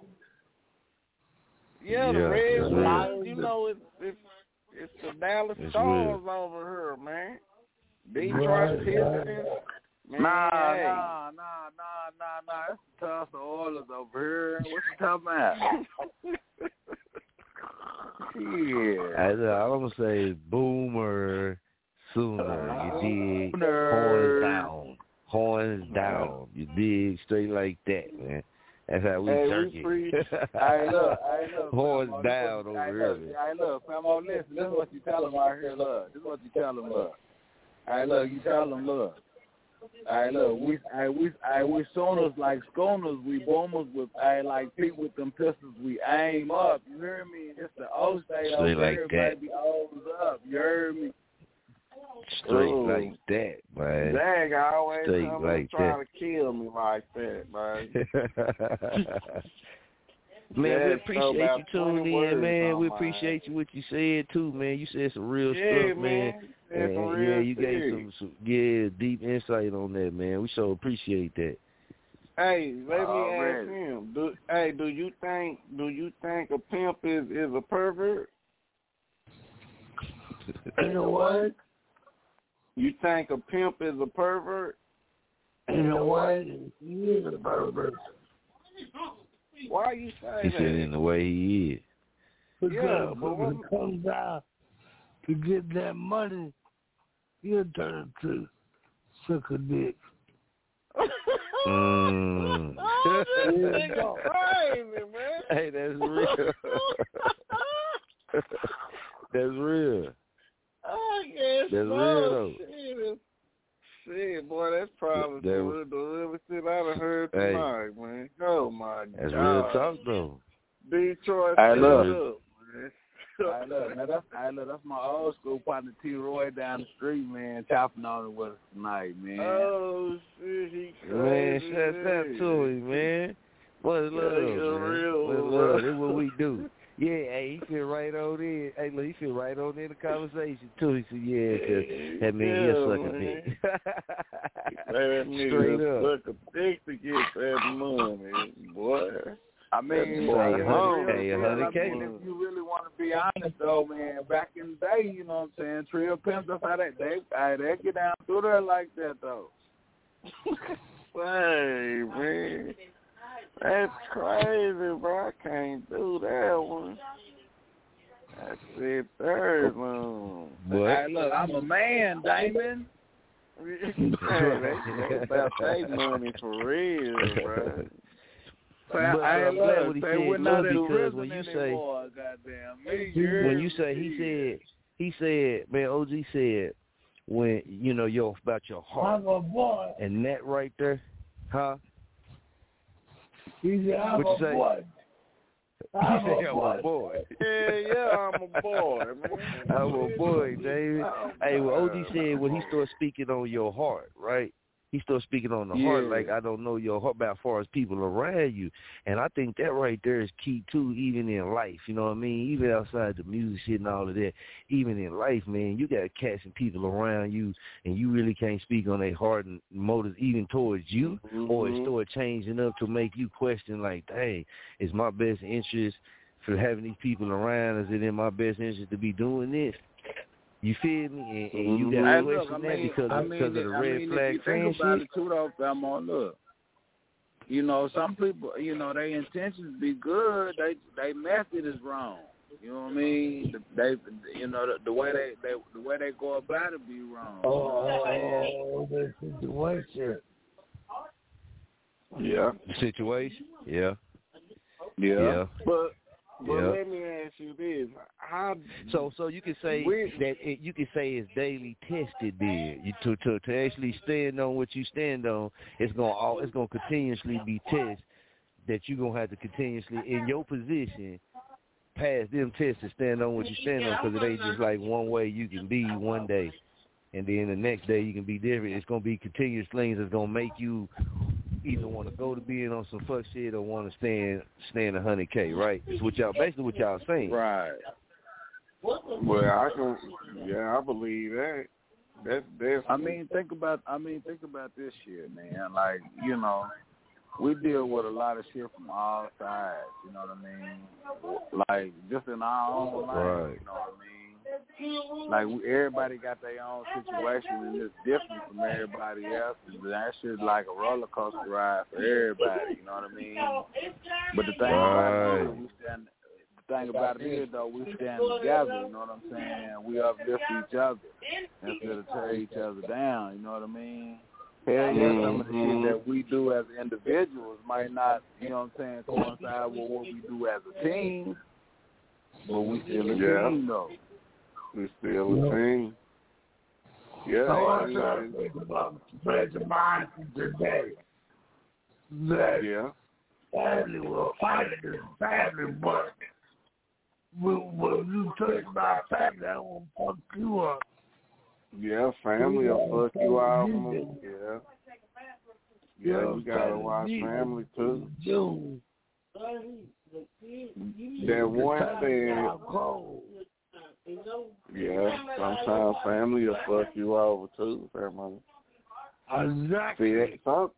Yeah, the Yeah, Red that's You know, it's it's it's the Dallas It's Stars over here, man. Detroit Right, Pistons. Man, Nah, hey. nah, nah, nah, nah, nah. It's the Tulsa Oilers over here. What you talking about? yeah. I, I'm gonna say boomer sooner. You dig? Horns down. Horns down. You dig? Straight like that, man. That's how we Hey, we jerk it. preach. Hey, look, hey, look. Horns Famo, down over here, man. Hey, look, Famo, oh, listen. This is what you tell them right here, look. This is what you tell them, look. Hey, look, you tell them, look. Hey, look, we, hey, we, hey, we Sooners like stoners, we boomers with, hey, like people with them pistols, we aim up. You hear me? It's the old state Straight like that. baby, O's up. You heard me? Straight Ooh. like that, man. Dag always Straight come like and trying that. to kill me like that, man. Man, we Yeah, so appreciate about you tuning in, man. We mine. appreciate you what you said too, man. You said some real yeah, stuff, man. That's And, real yeah, you shit. gave some, some yeah deep insight on that, man. We so appreciate that. Hey, let me Already. ask him. Do hey, do you think do you think a pimp is is a pervert? You know what? You think a pimp is a pervert? You know what? He is a pervert. Why are you say He that? said in the way he is. Because Yeah, but when it comes out to get that money, he'll turn to suck a dick. Mm. oh, this nigga crazy, man. hey, that's real. that's real. I guess That's so. real, though. Shit, boy, that's probably That the, was- real- the realest shit I've heard Hey. tonight, man. Oh my That's god. That's real talk though. Detroit, Hey, shut look. up, man. Hey, look, now that's, hey, look, that's my old school partner T. Roy down the street, man, chopping on it with us tonight, man. Oh shit, he crazy. Man, crazy. shout out to him, man. Much love, you're man. real, Much love. That's what we do. Yeah, hey, he fit right on in. Hey, look, he fit right on in the conversation too. He said, "Yeah, 'cause that means Yeah, he'll suck a dick." That Straight nigga up. suck a dick to get that money, boy. I mean, boy, like, a hundred real K, a shit, hundred I K. mean, if you really want to be honest, though, man, back in the day, you know what I'm saying, Trill Pimps, that's how they, they, hey, they get down through there like that, though. Hey, man. That's crazy, bro. I can't do that one. That's it, third one. What? Hey, look, I'm a man, Damon. hey, they, they about their money for real, bro. But uh, I'm glad what he said, we're not look, because when you say anymore, goddamn me. when you say he said he said man OG said when you know yo about your heart I'm a boy. and that right there, huh? He said, I'm What you a say? boy. He I'm said, a "I'm boy. a boy." Yeah, yeah, I'm a boy, man. I'm a boy, David. Hey, well, OG said when he started speaking on your heart, right? He started speaking on the heart, like I don't know your heart about as far as people around you, and I think that right there is key too, even in life. You know what I mean? Even outside the music shit and all of that, even in life, man, you got cats and people around you, and you really can't speak on their heart and motives, even towards you, or it Mhm. start changing up to make you question, like, dang, is my best interest for having these people around? Is it in my best interest to be doing this? You feel me? And, and mm-hmm. you got Hey, to look, question I that mean, because I of, mean, because of the I red mean, flag if you think about shit. it too, though, Famo, look. You know, some people, you know, their intentions be good. They, they method is wrong. You know what I mean? They, you know, the, the way they, they, the way they go about it be wrong. You know what I'm saying? Oh, oh the situation. Yeah. The situation? Yeah. Yeah. Yeah. But but Yeah. let me ask you this: How So so you can say We- that it, you can say it's daily tested. Then you to to to actually stand on what you stand on, it's gonna all it's gonna continuously be tested. That you're gonna have to continuously in your position pass them tests to stand on what you stand on because it ain't just like one way you can be one day, and then the next day you can be different. It's gonna be continuous things that's gonna make you either want to go to being on some fuck shit or want to stand stand a hundred k. Right? It's what y'all basically what y'all saying. Right. Well, I can. Yeah, I believe that. That's that's. I mean, think about. I mean, think about this shit, man. Like, you know, we deal with a lot of shit from all sides. You know what I mean? Like, just in our own life. Right. You know what I mean? Like, everybody got their own situation, and it's different from everybody else. And that shit's like a roller coaster ride for everybody. You know what I mean? But the thing about it is, we stand the thing about it is though, we stand together, you know what I'm saying? We uplift each other instead of tear each other down, you know what I mean? Hell yeah, some of the shit mm-hmm. that we do as individuals might not, you know what I'm saying, coincide with what we do as a team. But we still a Yeah. team though. We still a team. Yeah. So I and- try to think about the mind today. That yeah. family will fight this family, but when, when you touch my family, I will fuck you up. Yeah, family will fuck you out. man. Yeah. Yeah, you gotta watch family too. Dude. That one thing. Yeah, sometimes family will fuck you over too, family. Exactly. See, some,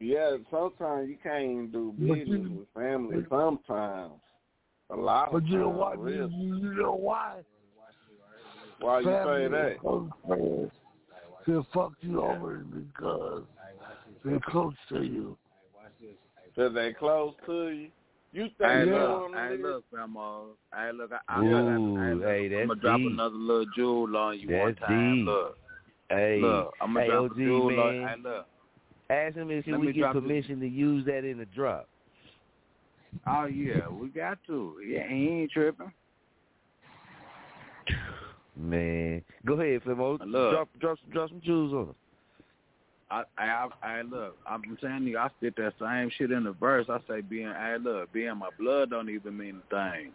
yeah, sometimes you can't even do business you- with family. Sometimes, a lot of But you know real. You, know why? Why you say that? that? is close. They fuck you over because they're close to you. Cause they close to you. You think Hey, you look, hey, look, Grandma. Hey, look, I, I, Ooh, I, I, hey, I'm gonna drop deep. another little jewel on you one time. deep. Look, Hey, look, I'm gonna hey, drop OG, a jewel on. man. Hey, look. Ask him if Let we get drop this- permission to use that in the drop. Oh yeah, we got to. Yeah, he ain't tripping. Man, go ahead, Flemo. Drop, drop, drop some jewels on him. I, I, I look. I'm telling you, I spit that same shit in the verse. I say, being, I look, being my blood don't even mean a thing.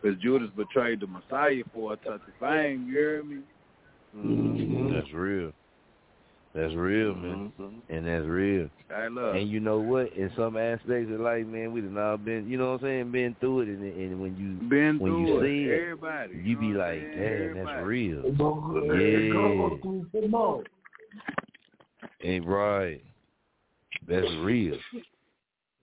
Because Judas betrayed the Messiah for a touch of fame. You hear me? Mm-hmm. That's real. That's real, man, Mm-hmm. and that's real. Hey, look. And you know what? In some aspects of life, man, we done all been, you know what I'm saying, been through it, and, and when you Been when through you it. see it, Everybody. you be like, damn, that's real. Yeah. Yeah, ain't right. That's real.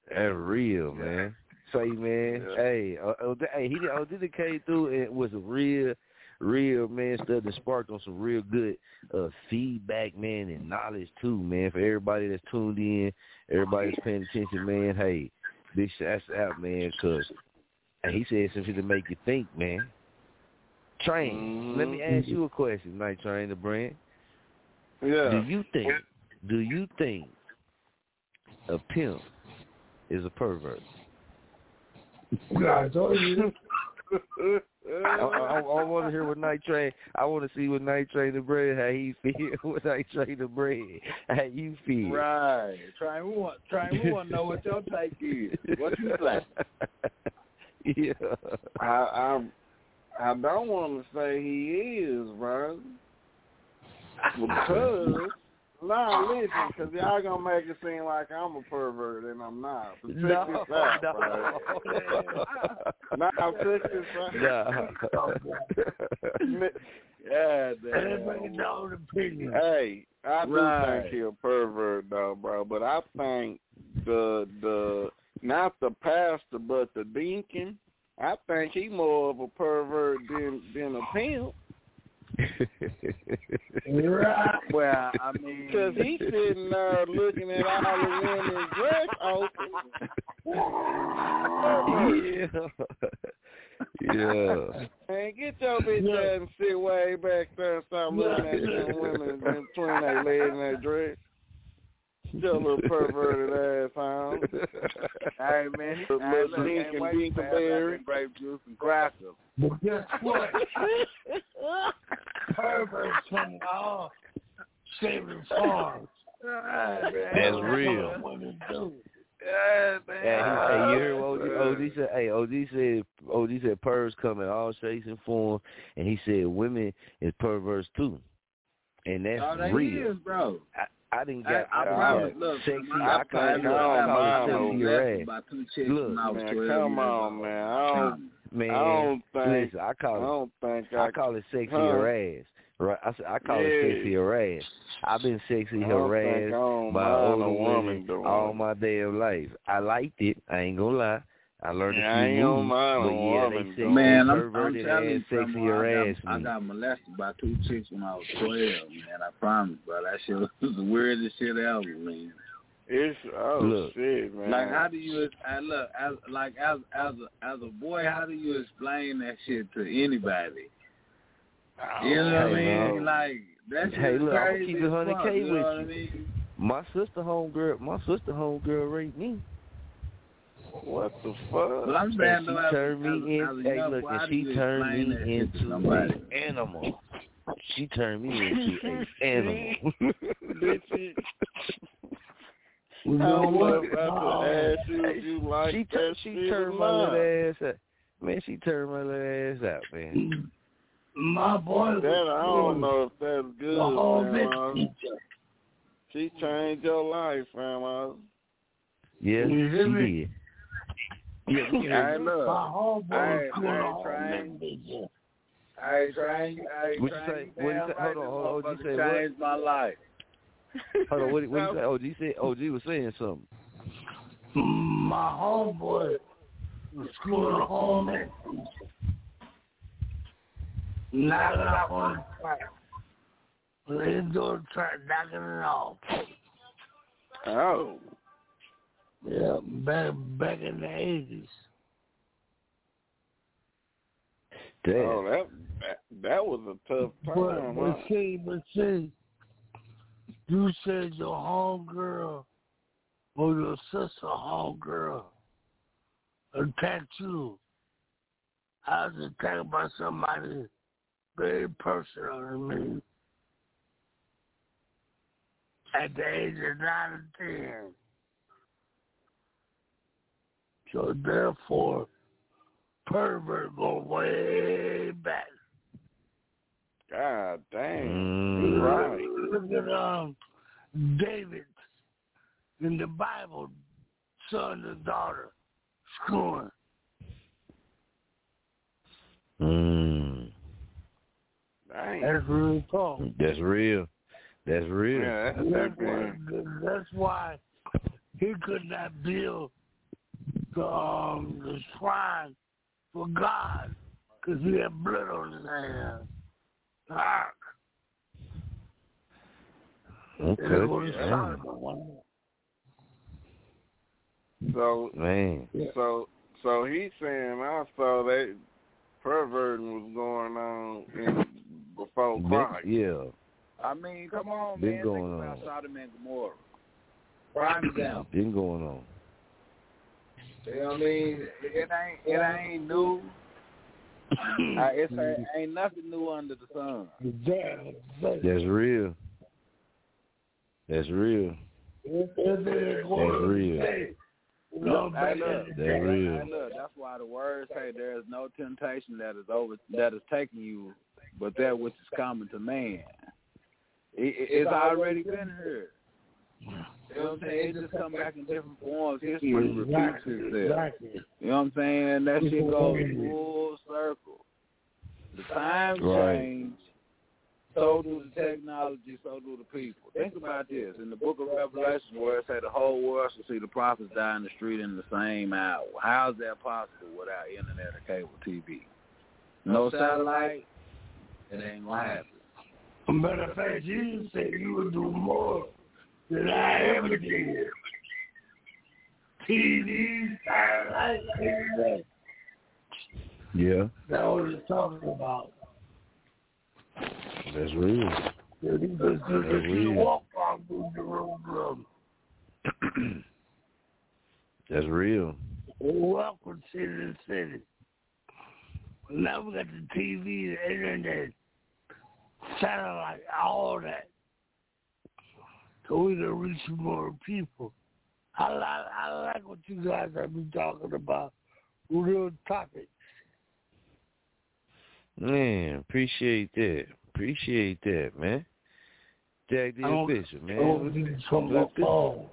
That's real, man. Say, man, hey, uh, uh, hey, he oh, did it came through and was a real, real man stuff that sparked on some real good uh feedback, man, and knowledge too, man. For everybody that's tuned in, everybody that's paying attention, man. Hey, big shouts out, man, cause and he said something to make you think, man. Train, let me ask you a question, Night Train, the brand. Yeah. Do you think? Do you think a pimp is a pervert? I told you. I, I, I want to hear what Night Train. I want to see what Night Train the bread how he feel. What Night Train the bread how you feel. Right. Try we want try we want to know what your take is. What you think? yeah. I I I don't want to say he is, bro. Because nah, listen, because y'all gonna make it seem like I'm a pervert and I'm not. But check No, this out, no. bro. Nah, check this out. Yeah, Everybody know the opinion. Hey, I do Right. think he a pervert though, bro. But I think the the not the pastor, but the deacon. I think he more of a pervert than than a pimp. Right. Well, I mean, Cause he sitting there looking at all the women's dress open. yeah. yeah. Man, get your bitch ass and sit way back there and stop looking at them women in between their legs and their dress. Your little perverted ass on. hey man, he, Little hey, look, Dink and waiting for grape juice and crackers. But guess what? Perverts from all shaving farms. That's real. Yeah, man. Hey, he, hey, you hear what OG, OG said? Hey, OG said OG said pervs come in all shapes and forms, and he said women is perverse too, and that's Oh, they real. is, bro. I, I didn't get I I, promise. got Look, sexy. my- I call it, think look, I I call don't it sexy no your ass. two chicks Look, I was Man, come on, man. I don't, Man, I don't think. listen, I I call it don't think I. I call it sexy Huh? your ass. Right, I said I call it Yeah. sexy your ass. I've been sexy I don't think I harassed don't by mind older women all it. my damn life. I liked it. I ain't gonna lie. I learned Yeah, I a ain't few gonna moves, mind a but yeah, woman they doing sexy it. Man, I'm, I'm perverted telling you, ass, sexy Grandma, I harassed got, I got molested by two chicks when I was 12, man. I promise, bro. That shit was the weirdest shit ever, man. It's oh Look. shit, man. Like, how do you, I look, as, like, as as a, as a boy, how do you explain that shit to anybody? You know what I oh, mean? man. Like, that shit Hey, is look, I'ma crazy keep it as 100K fuck, you with know what I you. mean? My sister homegirl, my sister homegirl raped me. What the fuck? But I'm And saying, she though, as, turned me as, in. as a hey, young look, boy, and how do she turned me that shit to into somebody? an animal. She turned me into an animal. Bitch, You I know was what? about to oh, you like she that turned, she shit turned my little ass out. Man, she turned my little ass out, man. My boy was That I don't know if that's the good, whole Grandma. bitch. She changed your life, Grandma. Yeah, You hear she me? did. Yeah, we can hear you. My homeboy Hey, was doing hey, the whole Train. bitch teacher. I ain't trying. I ain't What you trying. say? What you say? Hold on, hold on. What you say? What? Changed my life. Hold on. What, what oh, you say? OG said. OG was saying something. My homeboy was schooling home ec teacher. Knocking off on the track. Let's go to track, knocking it off. Oh. Yeah, back back in the eighties. Damn. Oh, that, that that was a tough But, time, huh? but see, but see, you said your homegirl or your sister homegirl attacked you. I was attacked by somebody very personal to me at the age of nine or ten. So therefore, pervert go way back. God damn. Mm. Right. Look at um, David in the Bible, son and daughter, screwing. Mm. That's real talk. That's real. That's real. Yeah, that's, That's why, that's why he could not build the, um, the shrine for God because he had blood on his hands. Ah, Okay. and Man. So Man. so so he's saying also that perverting was going on in, before Been- Christ. yeah. I mean, come on, Been man. going Think about on. Sodom and Gomorrah. Prime example. Been going on. You know what I mean? It ain't it ain't new. uh, it's ain't, ain't nothing new under the sun. That's real. That's real. That's real. Look, hey, look, That's real. Hey, look, that's why the words say there is no temptation that is over that is taking you, but that which is common to man. It, it, it's already been here. You know what I'm saying? It just come back in different forms. History repeats itself. You know what I'm saying? That shit goes full circle. The times Right. change. So do the technology. So do the people. Think about this. In the Book of Revelation, where it say the whole world shall see the prophets die in the street in the same hour. How is that possible without internet or cable TV? No satellite. It ain't gonna happen. Matter of fact, Jesus said you would do more than I ever did. TV, satellite, internet. Yeah. That's what he's talking about. That's real. That That's real. walk on through Jerusalem. That's real. Welcome to the city. Now we got the TV, the internet, satellite, all that. So we can reach more people. I like, I like what you guys have been talking about. Real topics. Man, appreciate that. Appreciate that, man. Jag the I man. I don't need from my phone.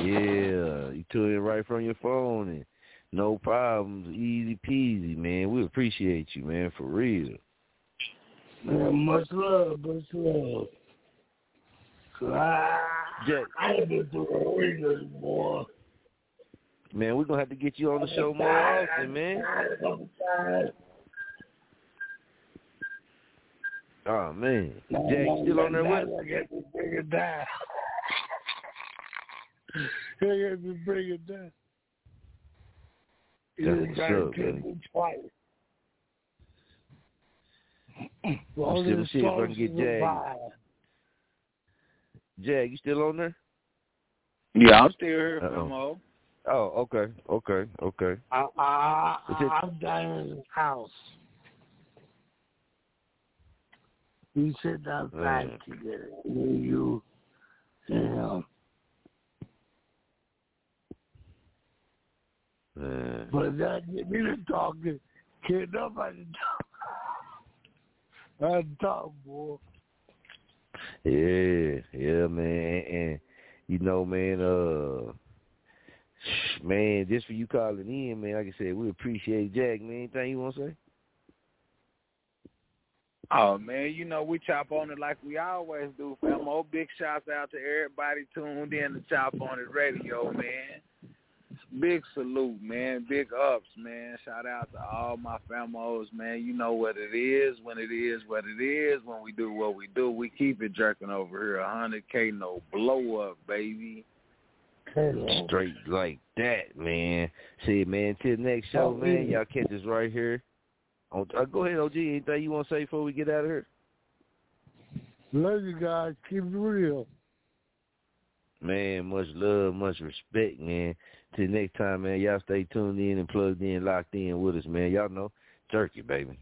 Yeah, you took it right from your phone and no problems, easy peasy, man. We appreciate you, man, for real. Man, much love, much love. Ah, I, Jag, I been through the anymore. man, we're gonna have to get you on the show more often, man. Oh man, Jag, you still on there with? us? I got to bring it down. I got to bring it down. That's what's up, man. twice. Let me see, let me see if I can get Jag. Jag, you still on there? Yeah, I'm still here, Uh-oh. Oh, okay, okay, okay. I, I, I, I'm down in his house. We sit uh. down Man. together. Me, you, and him. Man. But that get me to talking. Can't nobody talk. I talk, boy. Yeah, yeah, man, and you know, man, uh, man, just for you calling in, man. Like I said, we appreciate Jag, man. Anything you want to say? Oh man, you know we chop on it like we always do, Famo. Big shouts out to everybody tuned in to Chop on It Radio, man. Big salute, man. Big ups, man. Shout out to all my famos, man. You know what it is when it is what it is. When we do what we do, we keep it jerking over here. 100K, no blow up, baby. Straight like that, man. See, man, till the next show, Oh, man. Y'all catch us right here. On, uh, go ahead, OG. Anything you want to say before we get out of here? Love you guys. Keep it real. Man, much love, much respect, man. Till next time, man. Y'all stay tuned in and plugged in, locked in with us, man. Y'all know, turkey, baby.